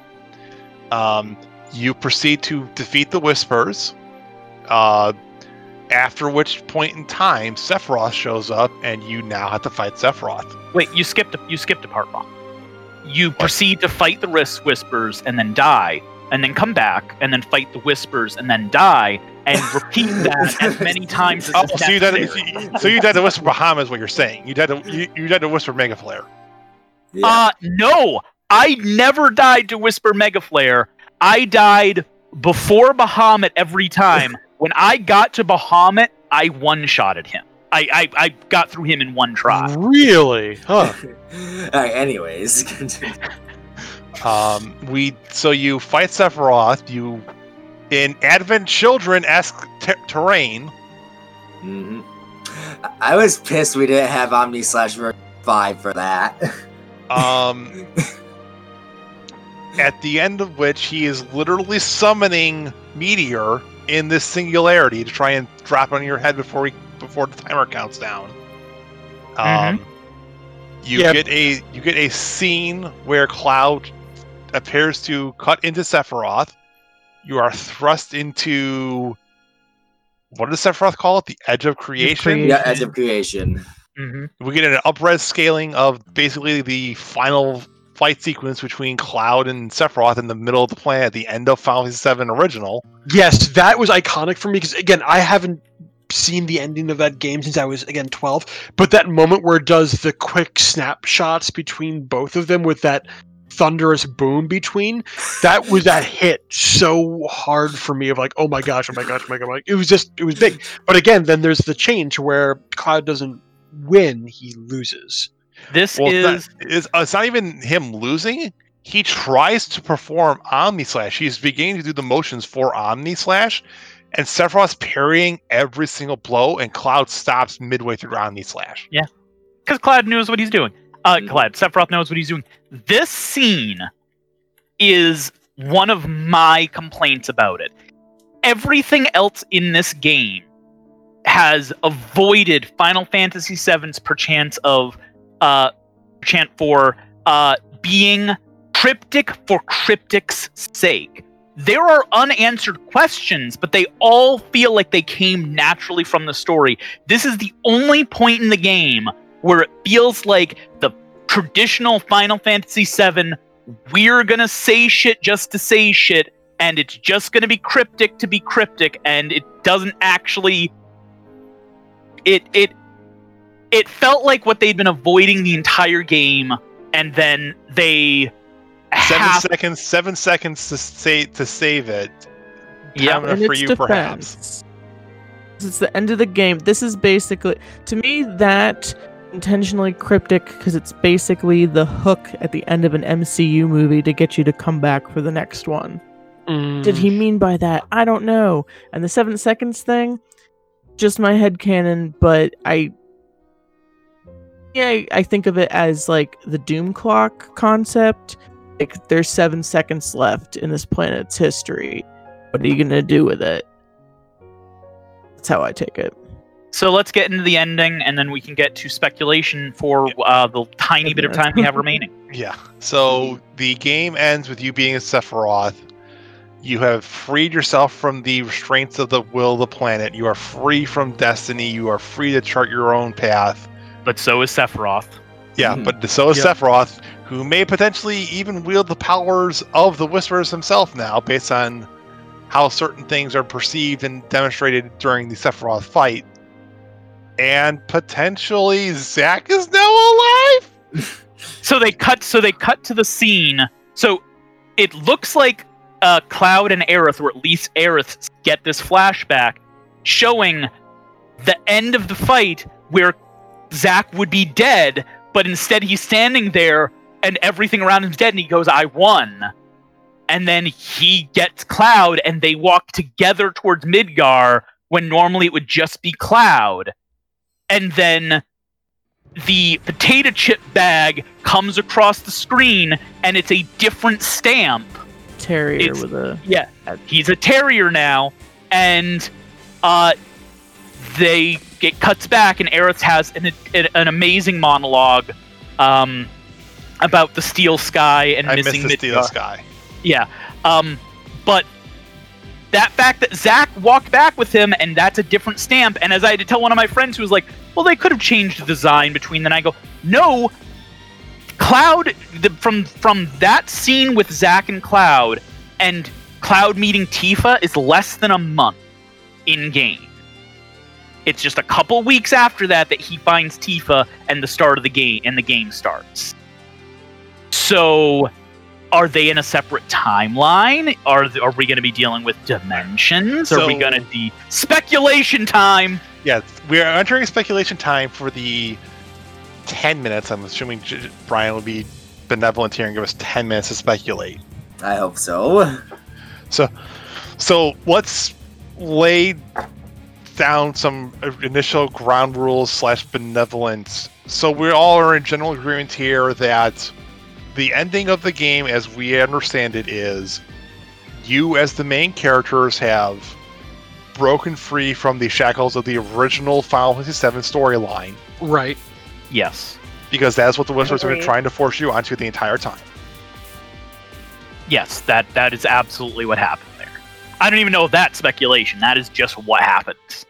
um, you proceed to defeat the Whispers. Uh, after which point in time, Sephiroth shows up, and you now have to fight Sephiroth. Wait, you skipped a, you skipped a part wrong. You proceed to fight the Risk Whispers and then die, and then come back and then fight the Whispers and then die, and repeat that as many times as Oh, so you died. necessary. So you died to Whisper Bahamut is what you're saying. You died to you, you died to Whisper Mega Flare. Yeah. Uh, no, I never died to Whisper Mega Flare. I died before Bahamut every time. when I got to Bahamut, I one-shotted him. I, I, I got through him in one try. Really? Huh. All right. Anyways. Um, we so you fight Sephiroth. You in Advent Children ask ter- terrain. hmm I was pissed we didn't have Omni slash Ver- five for that. Um, at the end of which he is literally summoning Meteor in this singularity to try and drop on your head before he before the timer counts down. Um, you Yeah. get a you get a scene where Cloud appears to cut into Sephiroth. You are thrust into what does Sephiroth call it? The edge of creation. Creation. yeah, Edge of Creation. hmm We get an upres scaling of basically the final fight sequence between Cloud and Sephiroth in the middle of the planet at the end of Final Fantasy VII Original. Yes, that was iconic for me because again, I haven't seen the ending of that game since I was again 12, but that moment where it does the quick snapshots between both of them with that thunderous boom between, that was that hit so hard for me of like, oh my gosh, oh my gosh, oh my god, like it was just it was big. But again, then there's the change where Cloud doesn't win, he loses. This Well, is it's not, it's, uh, it's not even him losing. He tries to perform Omni Slash. He's beginning to do the motions for Omni Slash, and Sephiroth's parrying every single blow, and Cloud stops midway through Omni Slash. Yeah, because Cloud knows what he's doing. Uh, Mhm. Cloud Sephiroth knows what he's doing. This scene is one of my complaints about it. Everything else in this game has avoided Final Fantasy VII's perchance of uh, chant for uh, being cryptic for cryptic's sake. There are unanswered questions, but they all feel like they came naturally from the story. This is the only point in the game where it feels like the traditional Final Fantasy VII, we're gonna say shit just to say shit, and it's just gonna be cryptic to be cryptic, and it doesn't actually. It it it felt like what they'd been avoiding the entire game, and then they Seven have seconds. Seven seconds to say to save it. Yeah, Time for its you, perhaps. It's the end of the game. This is basically, to me, that intentionally cryptic because it's basically the hook at the end of an MCU movie to get you to come back for the next one. Did he mm. mean by that? I don't know. And the seven seconds thing, just my head canon, but I. Yeah, I, I think of it as like the doom clock concept. Like there's seven seconds left in this planet's history. What are you gonna do with it? That's how I take it. So let's get into the ending, and then we can get to speculation for uh, the tiny bit of time we have remaining. Yeah. So the game ends with you being a Sephiroth. You have freed yourself from the restraints of the will of the planet. You are free from destiny. You are free to chart your own path. But so is Sephiroth. Yeah, Mhm. but so is Yeah. Sephiroth, who may potentially even wield the powers of the Whisperers himself now, based on how certain things are perceived and demonstrated during the Sephiroth fight. And potentially Zack is now alive? So they cut. So they cut to the scene. So it looks like uh, Cloud and Aerith, or at least Aerith, get this flashback showing the end of the fight where Zack would be dead, but instead he's standing there and everything around him's dead, and he goes, "I won." And then he gets Cloud, and they walk together towards Midgar when normally it would just be Cloud. And then the potato chip bag comes across the screen and it's a different stamp. Terrier It's- with a Yeah, he's a terrier now, and uh, they it cuts back, and Aerith has an an, an amazing monologue um, about the steel sky and I missing the Steel Sky. Yeah. Um, but that fact that Zack walked back with him and that's a different stamp, and as I had to tell one of my friends who was like, well, they could have changed the design between then I go, no. Cloud the, from from that scene with Zack and Cloud and Cloud meeting Tifa is less than a month in game. It's just a couple weeks after that that he finds Tifa and the start of the game and the game starts. So are they in a separate timeline? Are th- are we going to be dealing with dimensions? are we So- going to be speculation time? Yeah, we are entering speculation time for the 10 minutes. I'm assuming J- Brian will be benevolent here and give us 10 minutes to speculate. I hope so. So let's lay down some initial ground rules slash benevolence. So we all are in general agreement here that the ending of the game, as we understand it, is you as the main characters have broken free from the shackles of the original Final Fantasy VII storyline Right. Yes. because that's what the Wizards have been trying to force you onto the entire time. Yes, that that is absolutely what happened there. I don't even know if that's speculation. That is just what happens.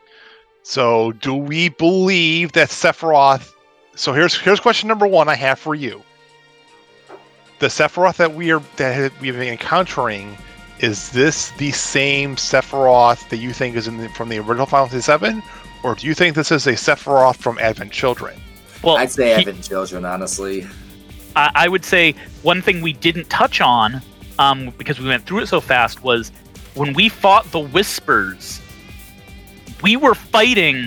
So, do we believe that Sephiroth? So here's here's question number one I have for you. the Sephiroth that we are that we've been encountering is this the same Sephiroth that you think is in the, from the original Final Fantasy VII, or do you think this is a Sephiroth from Advent Children? Well, I'd say he- Advent Children, honestly. I, I would say one thing we didn't touch on, um, because we went through it so fast, was when we fought the Whispers, we were fighting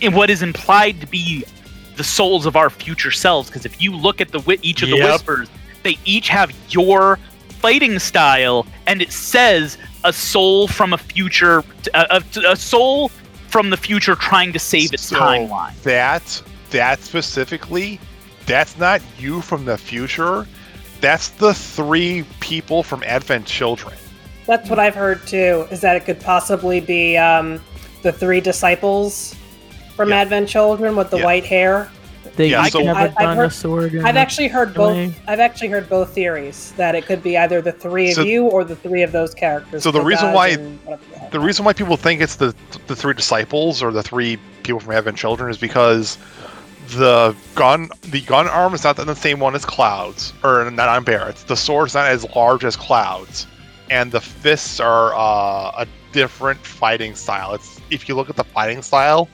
in what is implied to be the souls of our future selves. Because if you look at the each of the Yep. Whispers, they each have your fighting style, and it says a soul from a future, a, a, a soul from the future trying to save its So- timeline. That that specifically, that's not you from the future. That's the three people from Advent Children. That's what I've heard too. Is that it could possibly be um, the three disciples from Yeah. Advent Children with the Yeah. white hair. They Yeah, so- have I- a I've heard- I've actually heard both. sling. I've actually heard both theories that it could be either the three of So- you or the three of those characters. So the reason why- the. The reason why people think it's the the three disciples or the three people from Advent Children is because the gun the gun arm is not the same one as Clouds or not on Barrett's. The sword's not as large as Clouds, and the fists are uh, a different fighting style. It's if you look at the fighting style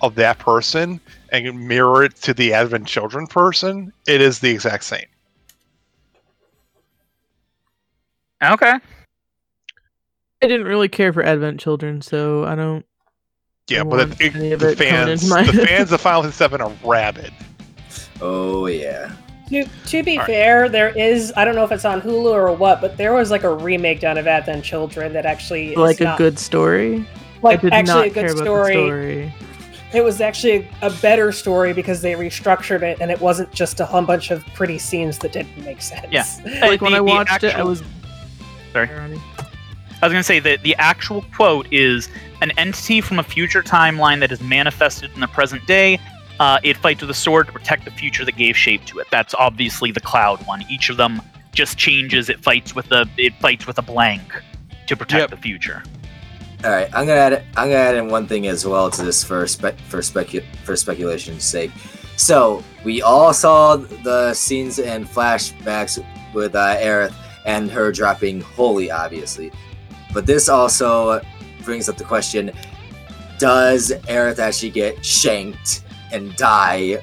of that person and you mirror it to the Advent Children person, it is the exact same. Okay. I didn't really care for Advent Children, so I don't. Yeah, but want it, it- any of the fans my- the fans of Final Fantasy VII are rabid. Oh yeah. To, to be All right. fair, there is I don't know if it's on Hulu or what, but there was like a remake done of Advent Children that actually is like a not- good story. like I did actually not a good about story. story. It was actually a better story because they restructured it and it wasn't just a whole bunch of pretty scenes that didn't make sense. Yeah. Uh, like when I the watched it, I was. Sorry. I was going to say that the actual quote is an entity from a future timeline that is manifested in the present day. Uh, it fights with a sword to protect the future that gave shape to it. That's obviously the cloud one. Each of them just changes. It fights with a it fights with a blank to protect Yep. the future. All right, I'm gonna add I'm gonna add in one thing as well to this for spe- for specu- for speculation's sake. So we all saw the scenes and flashbacks with uh, Aerith and her dropping holy, obviously. But this also brings up the question: Does Aerith actually get shanked and die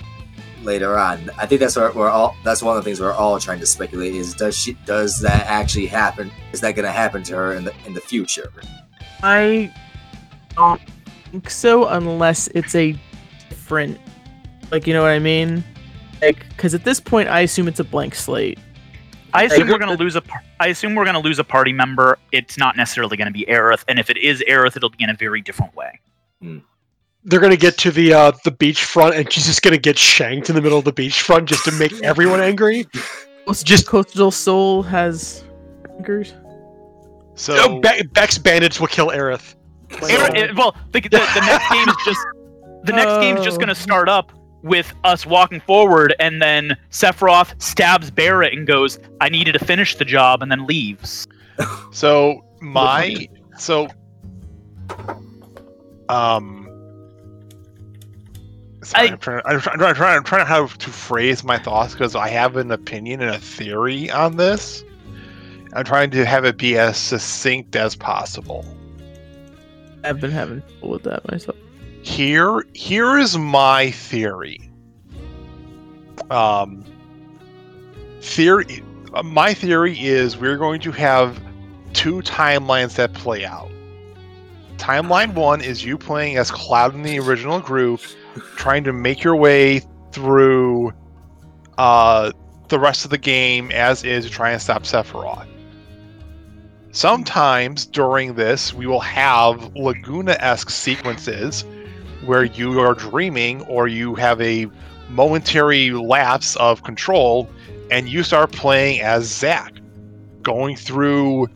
later on? I think that's what we're all. That's one of the things we're all trying to speculate: is does she does that actually happen? Is that gonna happen to her in the in the future? I don't think so unless it's a different, like you know what I mean, like because at this point I assume it's a blank slate. I assume we're going to lose a. I assume we're going to lose a party member. It's not necessarily going to be Aerith, and if it is Aerith, it'll be in a very different way. Hmm. They're gonna get to the uh, the beachfront, and she's just gonna get shanked in the middle of the beachfront just to make everyone angry. Just Coastal Soul has fingers. So Oh, Be- Beck's bandits will kill Aerith. Aerith- well, the, the, the next game is just the next game is just Oh. going to start up with us walking forward, and then Sephiroth stabs Barrett and goes, "I needed to finish the job," and then leaves. So my so um sorry, I- I'm trying, I'm, trying, I'm, trying, I'm trying how to phrase my thoughts because I have an opinion and a theory on this. I'm trying to have it be as succinct as possible. I've been having trouble with that myself. Here, here is my theory. Um, theory. My theory is we're going to have two timelines that play out. Timeline one is you playing as Cloud in the original group, trying to make your way through uh, the rest of the game as is to try and stop Sephiroth. Sometimes during this, we will have Laguna esque sequences where you are dreaming or you have a momentary lapse of control and you start playing as Zack, going through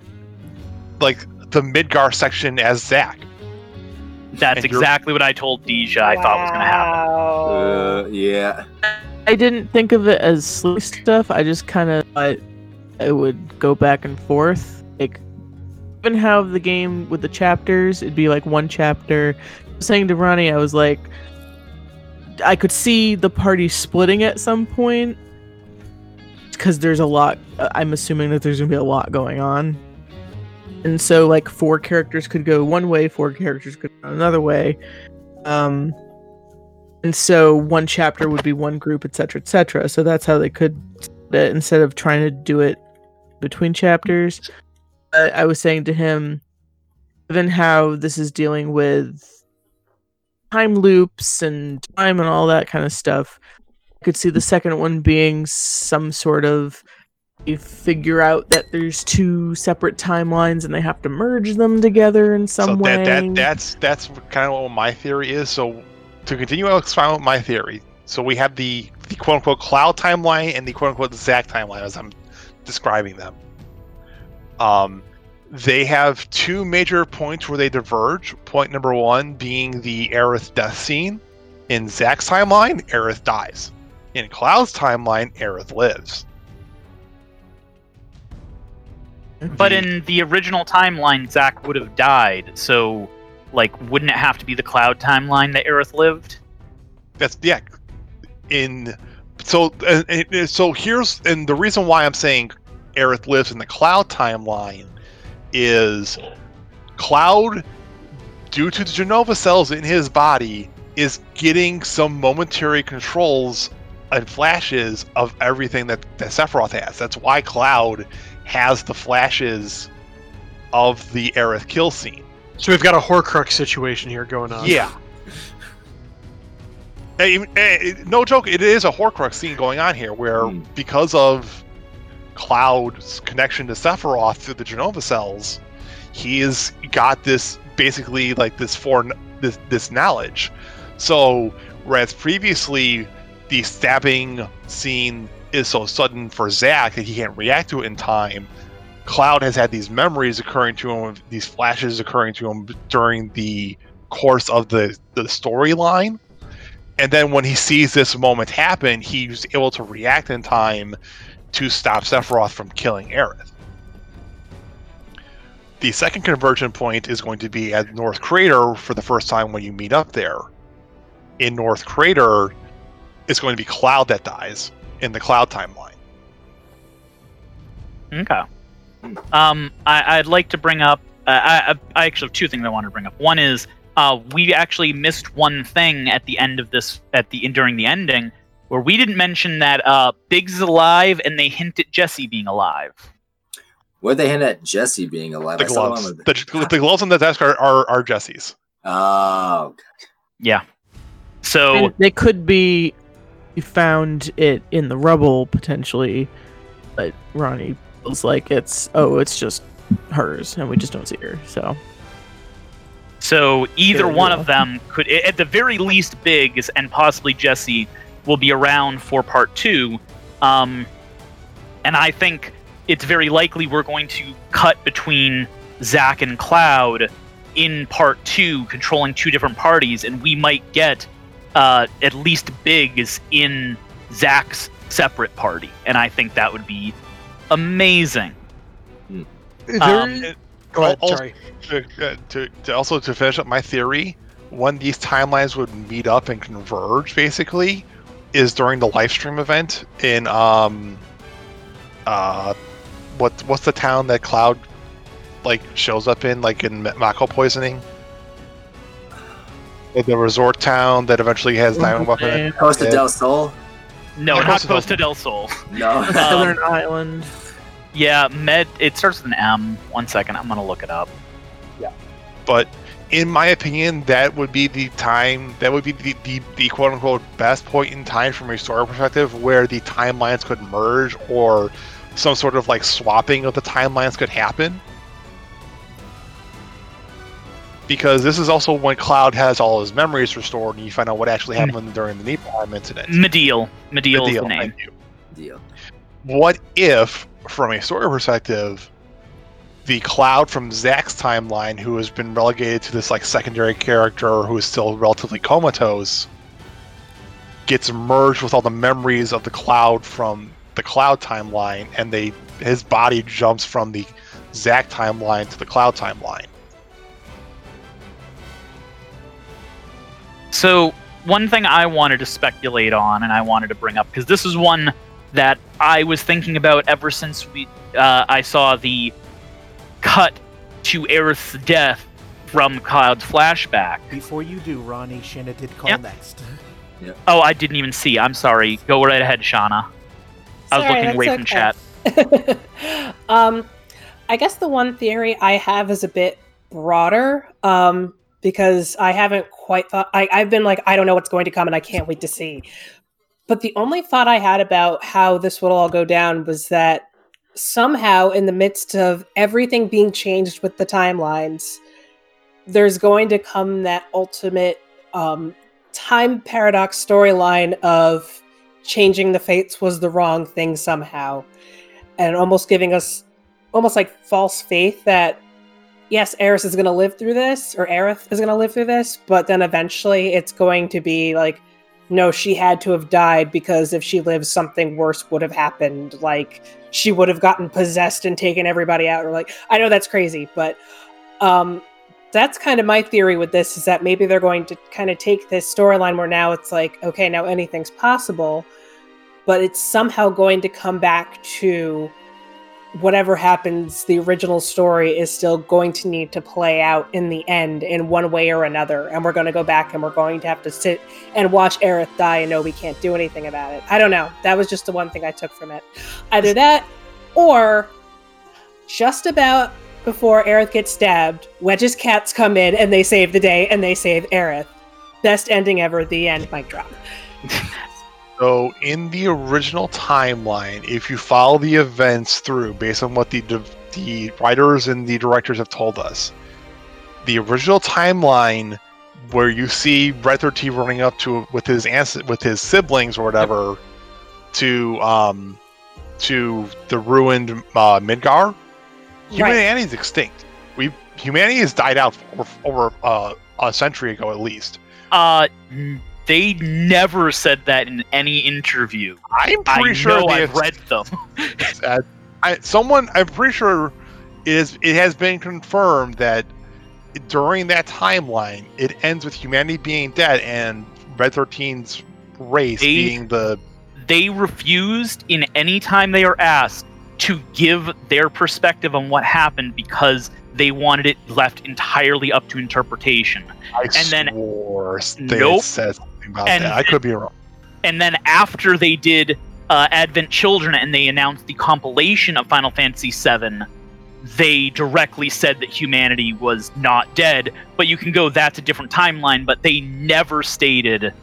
like the Midgar section as Zack. That's exactly what I told Deja. I thought was going to happen. Uh, yeah. I didn't think of it as sleep stuff. I just kind of thought it would go back and forth. Like, even how the game with the chapters, it'd be like one chapter. Saying to Ronnie, I was like, I could see the party splitting at some point. because there's a lot. uh, I'm assuming that there's gonna be a lot going on, and so like four characters could go one way, four characters could go another way, um, and so one chapter would be one group, etc., etc. So that's how they could instead of trying to do it between chapters. Uh, I was saying to him, given how this is dealing with time loops and time and all that kind of stuff, I could see the second one being some sort of you figure out that there's two separate timelines and they have to merge them together in some so way. that, that that's that's kind of what my theory is. So to continue expound with my theory, so we have the the quote unquote cloud timeline and the quote unquote Zack timeline as I'm describing them. Um, they have two major points where they diverge. Point number one being the Aerith death scene. In Zack's timeline, Aerith dies. In Cloud's timeline, Aerith lives. But in the original timeline, Zack would have died. So, like, wouldn't it have to be the Cloud timeline that Aerith lived? That's yeah. In so uh, uh, so here's and the reason why I'm saying Aerith lives in the Cloud timeline is Cloud, due to the Jenova cells in his body, is getting some momentary controls and flashes of everything that, that Sephiroth has. That's why Cloud has the flashes of the Aerith kill scene. So we've got a Horcrux situation here going on. Yeah. Hey, eh, no joke, it is a Horcrux scene going on here where, Hmm. because of Cloud's connection to Sephiroth through the Jenova cells, he's got this basically like this for this this knowledge. So whereas previously the stabbing scene is so sudden for Zack that he can't react to it in time, Cloud has had these memories occurring to him, these flashes occurring to him during the course of the the storyline. And then when he sees this moment happen, he's able to react in time to stop Sephiroth from killing Aerith. The second conversion point is going to be at North Crater for the first time when you meet up there. In North Crater, it's going to be Cloud that dies in the Cloud timeline. Okay. Um, I, I'd like to bring up. Uh, I, I I actually have two things I want to bring up. One is uh, we actually missed one thing at the end of this, at the during the ending, where we didn't mention that uh, Biggs is alive, and they hint at Jesse being alive. Where'd they hint at Jesse being alive? The gloves, one with the, the gloves on the desk are, are, are Jesse's. Oh, Yeah. So And they could be you found it in the rubble potentially, but Ronnie feels like it's oh, it's just hers, and we just don't see her. So So either Yeah, one yeah. of them could, at the very least, Biggs and possibly Jesse will be around for part two. Um, and I think it's very likely we're going to cut between Zack and Cloud in part two, controlling two different parties, and we might get uh, at least Biggs in Zack's separate party. And I think that would be amazing. There- Um, Go ahead. also- Sorry. to, uh, to, to also to finish up my theory, when these timelines would meet up and converge, basically, is during the Lifestream event in um, uh, what what's the town that Cloud like shows up in, like in Mako poisoning. The- The resort town that eventually has diamond weapon. in it. Costa Yeah. del Sol. No, Yeah, not Costa del del Sol. No. Um, Southern Island. Yeah, Med. It starts with an M. One second, I'm gonna look it up. Yeah, but in my opinion, that would be the time. That would be the, the, the quote unquote best point in time from a story perspective where the timelines could merge or some sort of like swapping of the timelines could happen. Because this is also when Cloud has all his memories restored, and you find out what actually hmm. happened during the Nibelheim incident. Mideel. Mideel is the name. thank you. What if, from a story perspective, the Cloud from Zack's timeline, who has been relegated to this like secondary character who is still relatively comatose, gets merged with all the memories of the Cloud from the Cloud timeline, and they his body jumps from the Zack timeline to the Cloud timeline. So one thing I wanted to speculate on, and I wanted to bring up because this is one that I was thinking about ever since we uh, I saw the cut to Aerith's death from Cloud's flashback. Before you do, Ronnie, Shinna did call Yep. next. Oh, I didn't even see. I'm sorry. Go right ahead, Shauna. I was Sorry, looking away from chat. um, I guess the one theory I have is a bit broader. Um, because I haven't quite thought. I, I've been like, I don't know what's going to come, and I can't wait to see. But the only thought I had about how this would all go down was that somehow, in the midst of everything being changed with the timelines, there's going to come that ultimate um, time paradox storyline of changing the fates was the wrong thing somehow and almost giving us almost like false faith that yes Eris is going to live through this or Aerith is going to live through this but then eventually it's going to be like no she had to have died because if she lives something worse would have happened. Like she would have gotten possessed and taken everybody out or like I know that's crazy but um that's kind of my theory with this is that maybe they're going to kind of take this storyline where now it's like okay now anything's possible but it's somehow going to come back to whatever happens the original story is still going to need to play out in the end in one way or another and we're going to go back and we're going to have to sit and watch Aerith die and know we can't do anything about it i don't know that was just the one thing i took from it either that or just about before Aerith gets stabbed, Wedge's cats come in and they save the day and they save Aerith. Best ending ever. The end. Mic drop. So, in the original timeline, if you follow the events through based on what the the writers and the directors have told us, the original timeline where you see Red 13 running up to with his ans- with his siblings or whatever to um to the ruined uh, Midgar, humanity is extinct. We humanity has died out over, over uh, a century ago at least. Uh, they never said that in any interview. I'm I pretty sure know I've read them. uh, I, someone I'm pretty sure it is it has been confirmed that during that timeline it ends with humanity being dead and Red 13's race They- being the they refused in any time they are asked to give their perspective on what happened because they wanted it left entirely up to interpretation. I And then- swore they Nope. said something about And that. I could be wrong. And then after they did uh, Advent Children and they announced the compilation of Final Fantasy VII, they directly said that humanity was not dead. But you can go that's a different timeline. But they never stated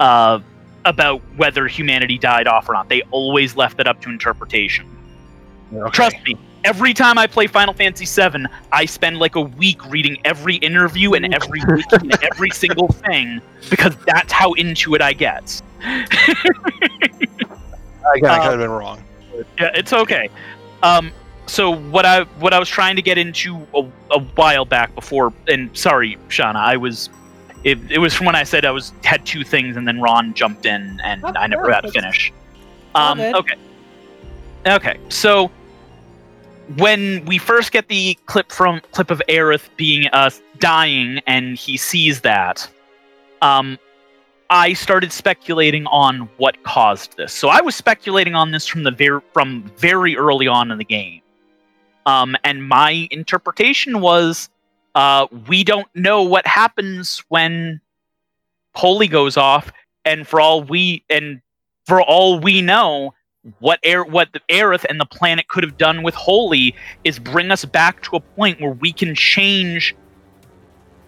uh, about whether humanity died off or not. They always left it up to interpretation. Okay. Trust me. Every time I play Final Fantasy VII, I spend like a week reading every interview and every wiki and every single thing because that's how into it I get. Again, I could have been wrong. Yeah, it's okay. Um, so what I what I was trying to get into a, a while back before, and sorry, Shauna, I was. It, it was from when I said I was had two things, and then Ron jumped in, and Oh, I never no, got to finish. Um, okay. Okay, so when we first get the clip from clip of Aerith being uh dying, and he sees that, um, I started speculating on what caused this. So I was speculating on this from the very from very early on in the game. Um, and my interpretation was uh, we don't know what happens when Holy goes off, and for all we and for all we know, what air what the Aerith and the planet could have done with Holy is bring us back to a point where we can change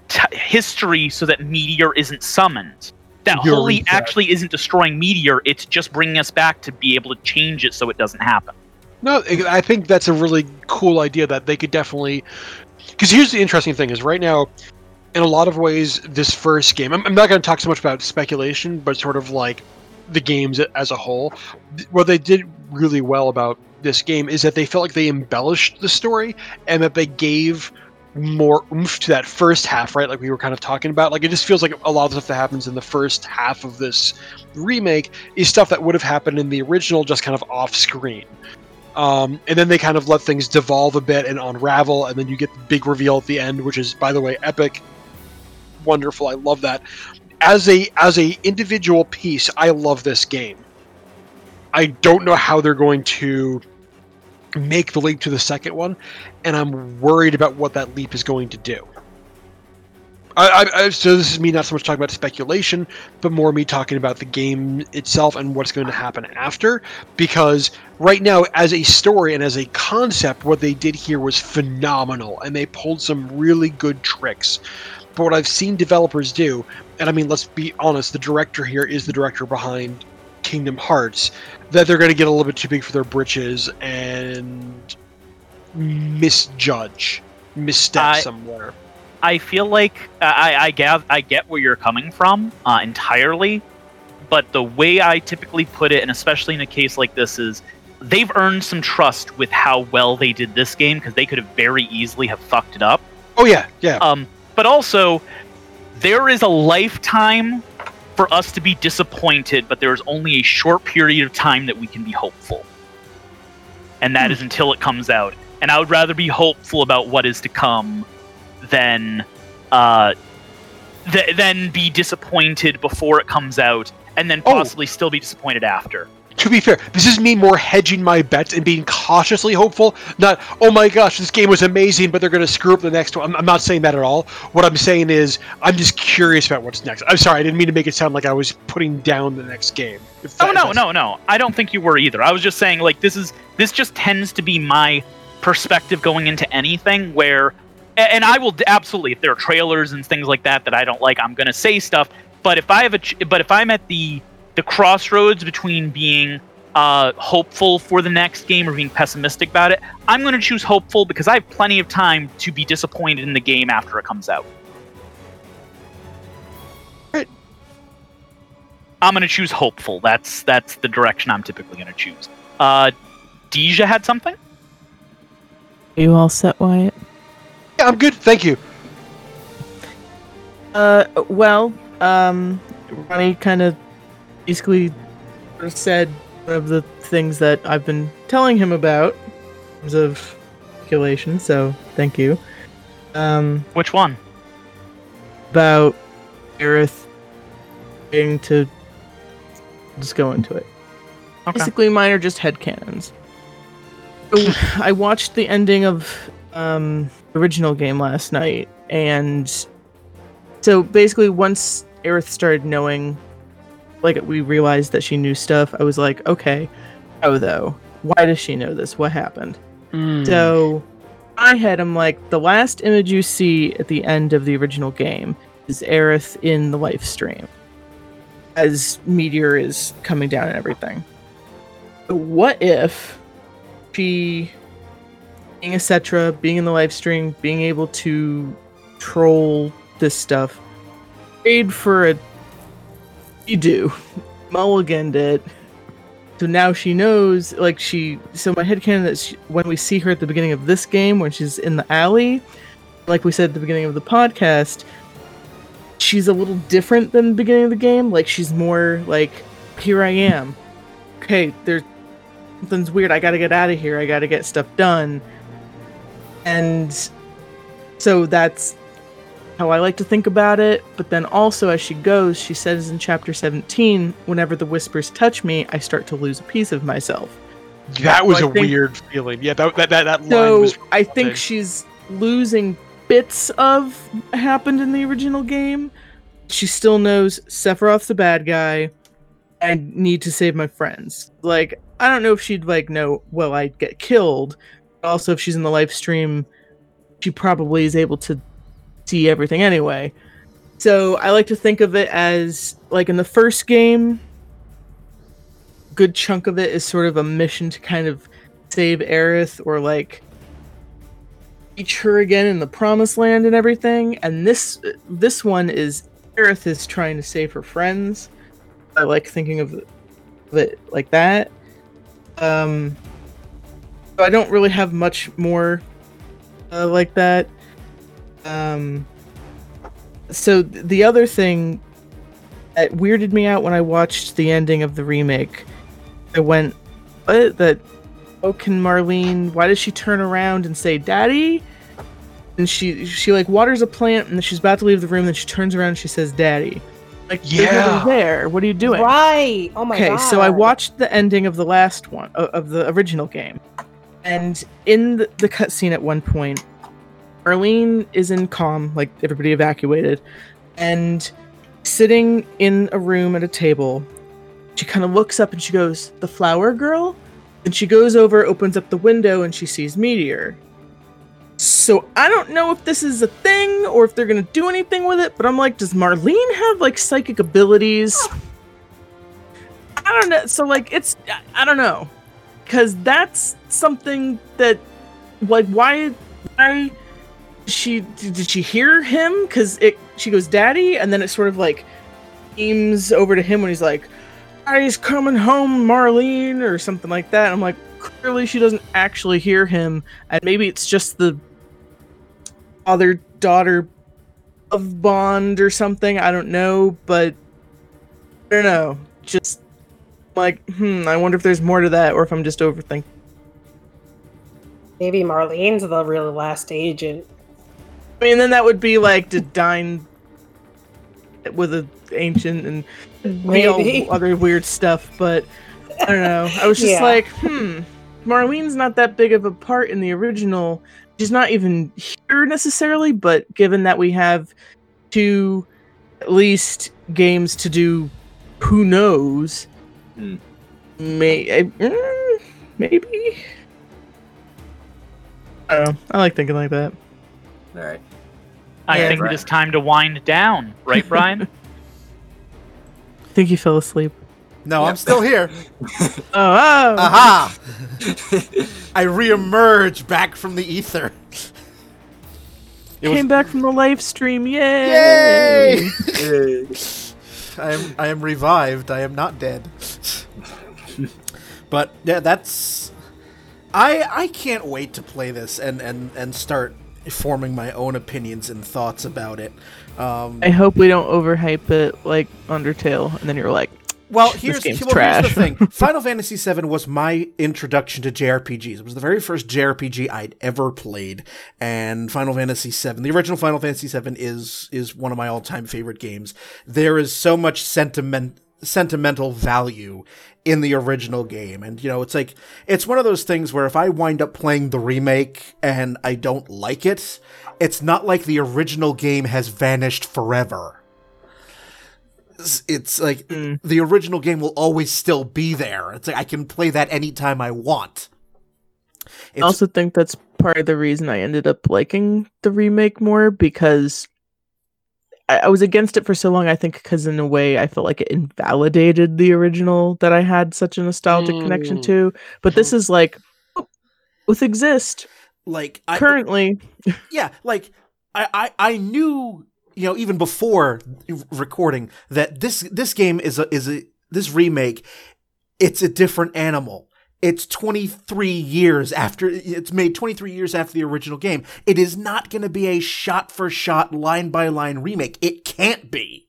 t- history so that Meteor isn't summoned. That You're Holy exact- actually isn't destroying Meteor; it's just bringing us back to be able to change it so it doesn't happen. No, I I think that's a really cool idea that they could definitely. Because here's the interesting thing: is right now, in a lot of ways, this first game. I'm, I'm not going to talk so much about speculation, but sort of like the games as a whole. What they did really well about this game is that they felt like they embellished the story and that they gave more oomph to that first half, right? Like we were kind of talking about. Like it just feels like a lot of stuff that happens in the first half of this remake is stuff that would have happened in the original, just kind of off screen. Um, and then they kind of let things devolve a bit and unravel, and then you get the big reveal at the end, which is, by the way, epic, wonderful. I love that. As a as a individual piece, I love this game. I don't know how they're going to make the leap to the second one, and I'm worried about what that leap is going to do. I, I, so this is me not so much talking about speculation, but more me talking about the game itself and what's going to happen after. Because right now, as a story and as a concept, what they did here was phenomenal, and they pulled some really good tricks. But what I've seen developers do, and I mean, let's be honest, the director here is the director behind Kingdom Hearts, that they're going to get a little bit too big for their britches and misjudge, misstep I- somewhere. I feel like I, I get I get where you're coming from uh, entirely, but the way I typically put it, and especially in a case like this, is they've earned some trust with how well they did this game because they could have very easily have fucked it up. Oh yeah, yeah. Um, but also, there is a lifetime for us to be disappointed, but there is only a short period of time that we can be hopeful, and that is until it comes out. And I would rather be hopeful about what is to come than uh, th- than be disappointed before it comes out, and then Oh. possibly still be disappointed after. To be fair, this is me more hedging my bets and being cautiously hopeful. Not, oh my gosh, this game was amazing, but they're going to screw up the next one. I'm, I'm not saying that at all. What I'm saying is, I'm just curious about what's next. I'm sorry, I didn't mean to make it sound like I was putting down the next game. Oh no, no, no. I don't think you were either. I was just saying like this is this just tends to be my perspective going into anything where and I will absolutely if there are trailers and things like that that I don't like, I'm going to say stuff, but if I have a but if I'm at the the crossroads between being uh, hopeful for the next game or being pessimistic about it, I'm going to choose hopeful because I have plenty of time to be disappointed in the game after it comes out. Right. I'm going to choose hopeful. That's that's the direction I'm typically going to choose. Uh, Deja had something. Are you all set, Wyatt? Yeah, I'm good. Thank you. Uh, well, um, Ronnie kind of basically said one of the things that I've been telling him about in terms of speculation, so thank you. Um, Which one? about Aerith getting to just go into it. Okay. Basically, mine are just headcanons. So, I watched the ending of um, the original game last night, and so basically, once Aerith started knowing, like we realized that she knew stuff, I was like, okay, oh though, why does she know this? What happened? Hmm. So, I had him like, the last image you see at the end of the original game is Aerith in the Lifestream as Meteor is coming down and everything. What if she, being a Cetra, being in the Lifestream, being able to troll this stuff, paid for a you do, mulliganed it. So now she knows, like she. So my headcanon that when we see her at the beginning of this game, when she's in the alley, like we said at the beginning of the podcast, she's a little different than the beginning of the game. Like she's more like, here I am. Okay, there's something's weird. I gotta get out of here. I gotta get stuff done. And so that's how I like to think about it. But then also, as she goes, she says in chapter 17, whenever the whispers touch me, I start to lose a piece of myself. That was a think- weird feeling. Yeah, that that that, that line So was. I think she's losing bits of what happened in the original game. She still knows Sephiroth's a bad guy. I need to save my friends. Like, I don't know if she'd like know, well, I'd get killed. But also, if she's in the Lifestream, she probably is able to see everything anyway. So I like to think of it as like in the first game, good chunk of it is sort of a mission to kind of save Aerith or like reach her again in the promised land and everything. And this this one is Aerith is trying to save her friends. I like thinking of it, like that. Um, so I don't really have much more uh, like that. Um, so the other thing that weirded me out when I watched the ending of the remake, I went, "What? That? Oh, can Marlene? Why does she turn around and say, "Daddy"? And she she like waters a plant, and she's about to leave the room. Then she turns around and she says, "Daddy." Like, they're Yeah. there. What are you doing? Right. Oh my god. okay, god. so I watched the ending of the last one o- of the original game, and in the, the cutscene at one point, Arlene is in Kalm, like everybody evacuated, and sitting in a room at a table. She kind of looks up and she goes, "The flower girl," and she goes over, opens up the window, and she sees Meteor. So I don't know if this is a thing or if they're gonna do anything with it, but I'm like, does Marlene have like psychic abilities? I don't know. So like, it's I- I don't know, because that's something that, like, why why she did she hear him? Because it she goes daddy, and then it sort of like beams over to him when he's like, "He's coming home, Marlene," or something like that. I'm like, clearly she doesn't actually hear him, and maybe it's just the father daughter of bond or something. I don't know, but I don't know. Just like, hmm, I wonder if there's more to that, or if I'm just overthinking. maybe Marlene's the real last agent. I mean, then that would be like to dine with an ancient and be all other weird stuff, but I don't know. I was just Yeah. like, hmm, Marlene's not that big of a part in the original. She's not even here necessarily, but given that we have two, at least, games to do, who knows? Hmm. May I- mm, maybe. I don't know. I like thinking like that. All right. I Yeah, think right. it is time to wind down, right, Brian? I think you fell asleep. No, Yep. I'm still here. Oh, oh. Aha! I reemerge back from the ether. It was Came back from the Lifestream. Yay! Yay! I am I am revived. I am not dead. but yeah, that's I I can't wait to play this and and and start forming my own opinions and thoughts about it. Um, I hope we don't overhype it like Undertale, and then you're like, Well, here's, well, here's the thing. Final Fantasy VII was my introduction to JRPGs. It was the very first JRPG I'd ever played, and Final Fantasy VII, the original Final Fantasy VII, is is one of my all time favorite games. There is so much sentiment sentimental value in the original game and you know it's like it's one of those things where if i wind up playing the remake and i don't like it it's not like the original game has vanished forever it's- it's like Mm. the original game will always still be there. It's like I can play that anytime I want. I also think that's part of the reason I ended up liking the remake more because I, I was against it for so long. I think because in a way I felt like it invalidated the original that I had such a nostalgic connection Mm. to. But this is like oh, both exist like I, currently. yeah, like I, I I knew you know even before recording that this this game is a is a this remake. It's a different animal. It's 23 years after it's made 23 years after the original game. It is not going to be a shot for shot line by line remake. It can't be.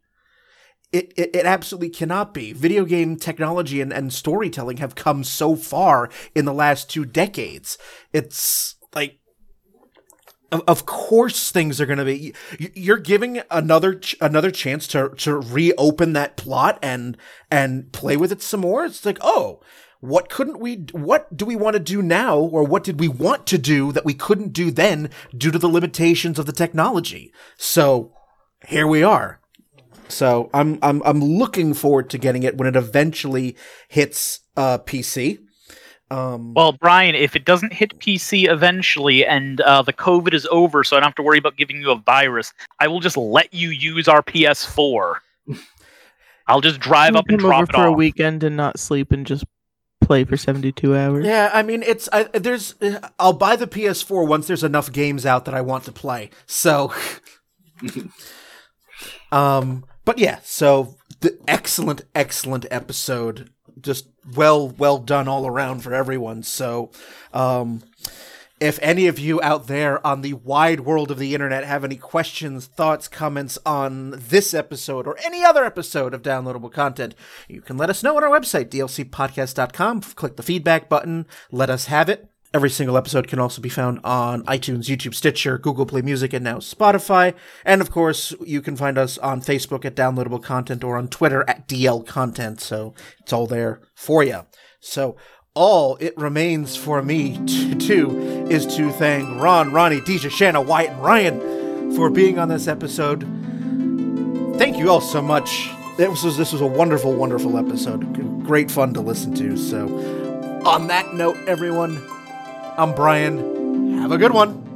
It, it, it absolutely cannot be. Video game technology and, and storytelling have come so far in the last two decades. It's like of, of course things are going to be you're giving another ch- another chance to to reopen that plot and and play with it some more it's like oh what couldn't we what do we want to do now or what did we want to do that we couldn't do then due to the limitations of the technology so here we are so i'm i'm i'm looking forward to getting it when it eventually hits uh pc um Well, Brian, if it doesn't hit PC eventually and uh, the COVID is over, so I don't have to worry about giving you a virus, I will just let you use our PS4. I'll just drive up and come over drop it for a off. weekend and not sleep and just play for 72 hours. Yeah, I mean, it's I, there's. I'll buy the PS4 once there's enough games out that I want to play. So, um, but yeah, so the excellent, excellent episode. Just well, well done all around for everyone. So, um, if any of you out there on the wide world of the internet have any questions, thoughts, comments on this episode or any other episode of downloadable content, you can let us know on our website, dlcpodcast.com. Click the feedback button, let us have it. Every single episode can also be found on iTunes, YouTube, Stitcher, Google Play Music, and now Spotify. And of course, you can find us on Facebook at Downloadable Content or on Twitter at DL Content. So it's all there for you. So all it remains for me to do is to thank Ron, Ronnie, Deja, Shanna, Wyatt, and Ryan for being on this episode. Thank you all so much. This was this was a wonderful, wonderful episode. Great fun to listen to. So, on that note, everyone, I'm Brian. Have a good one.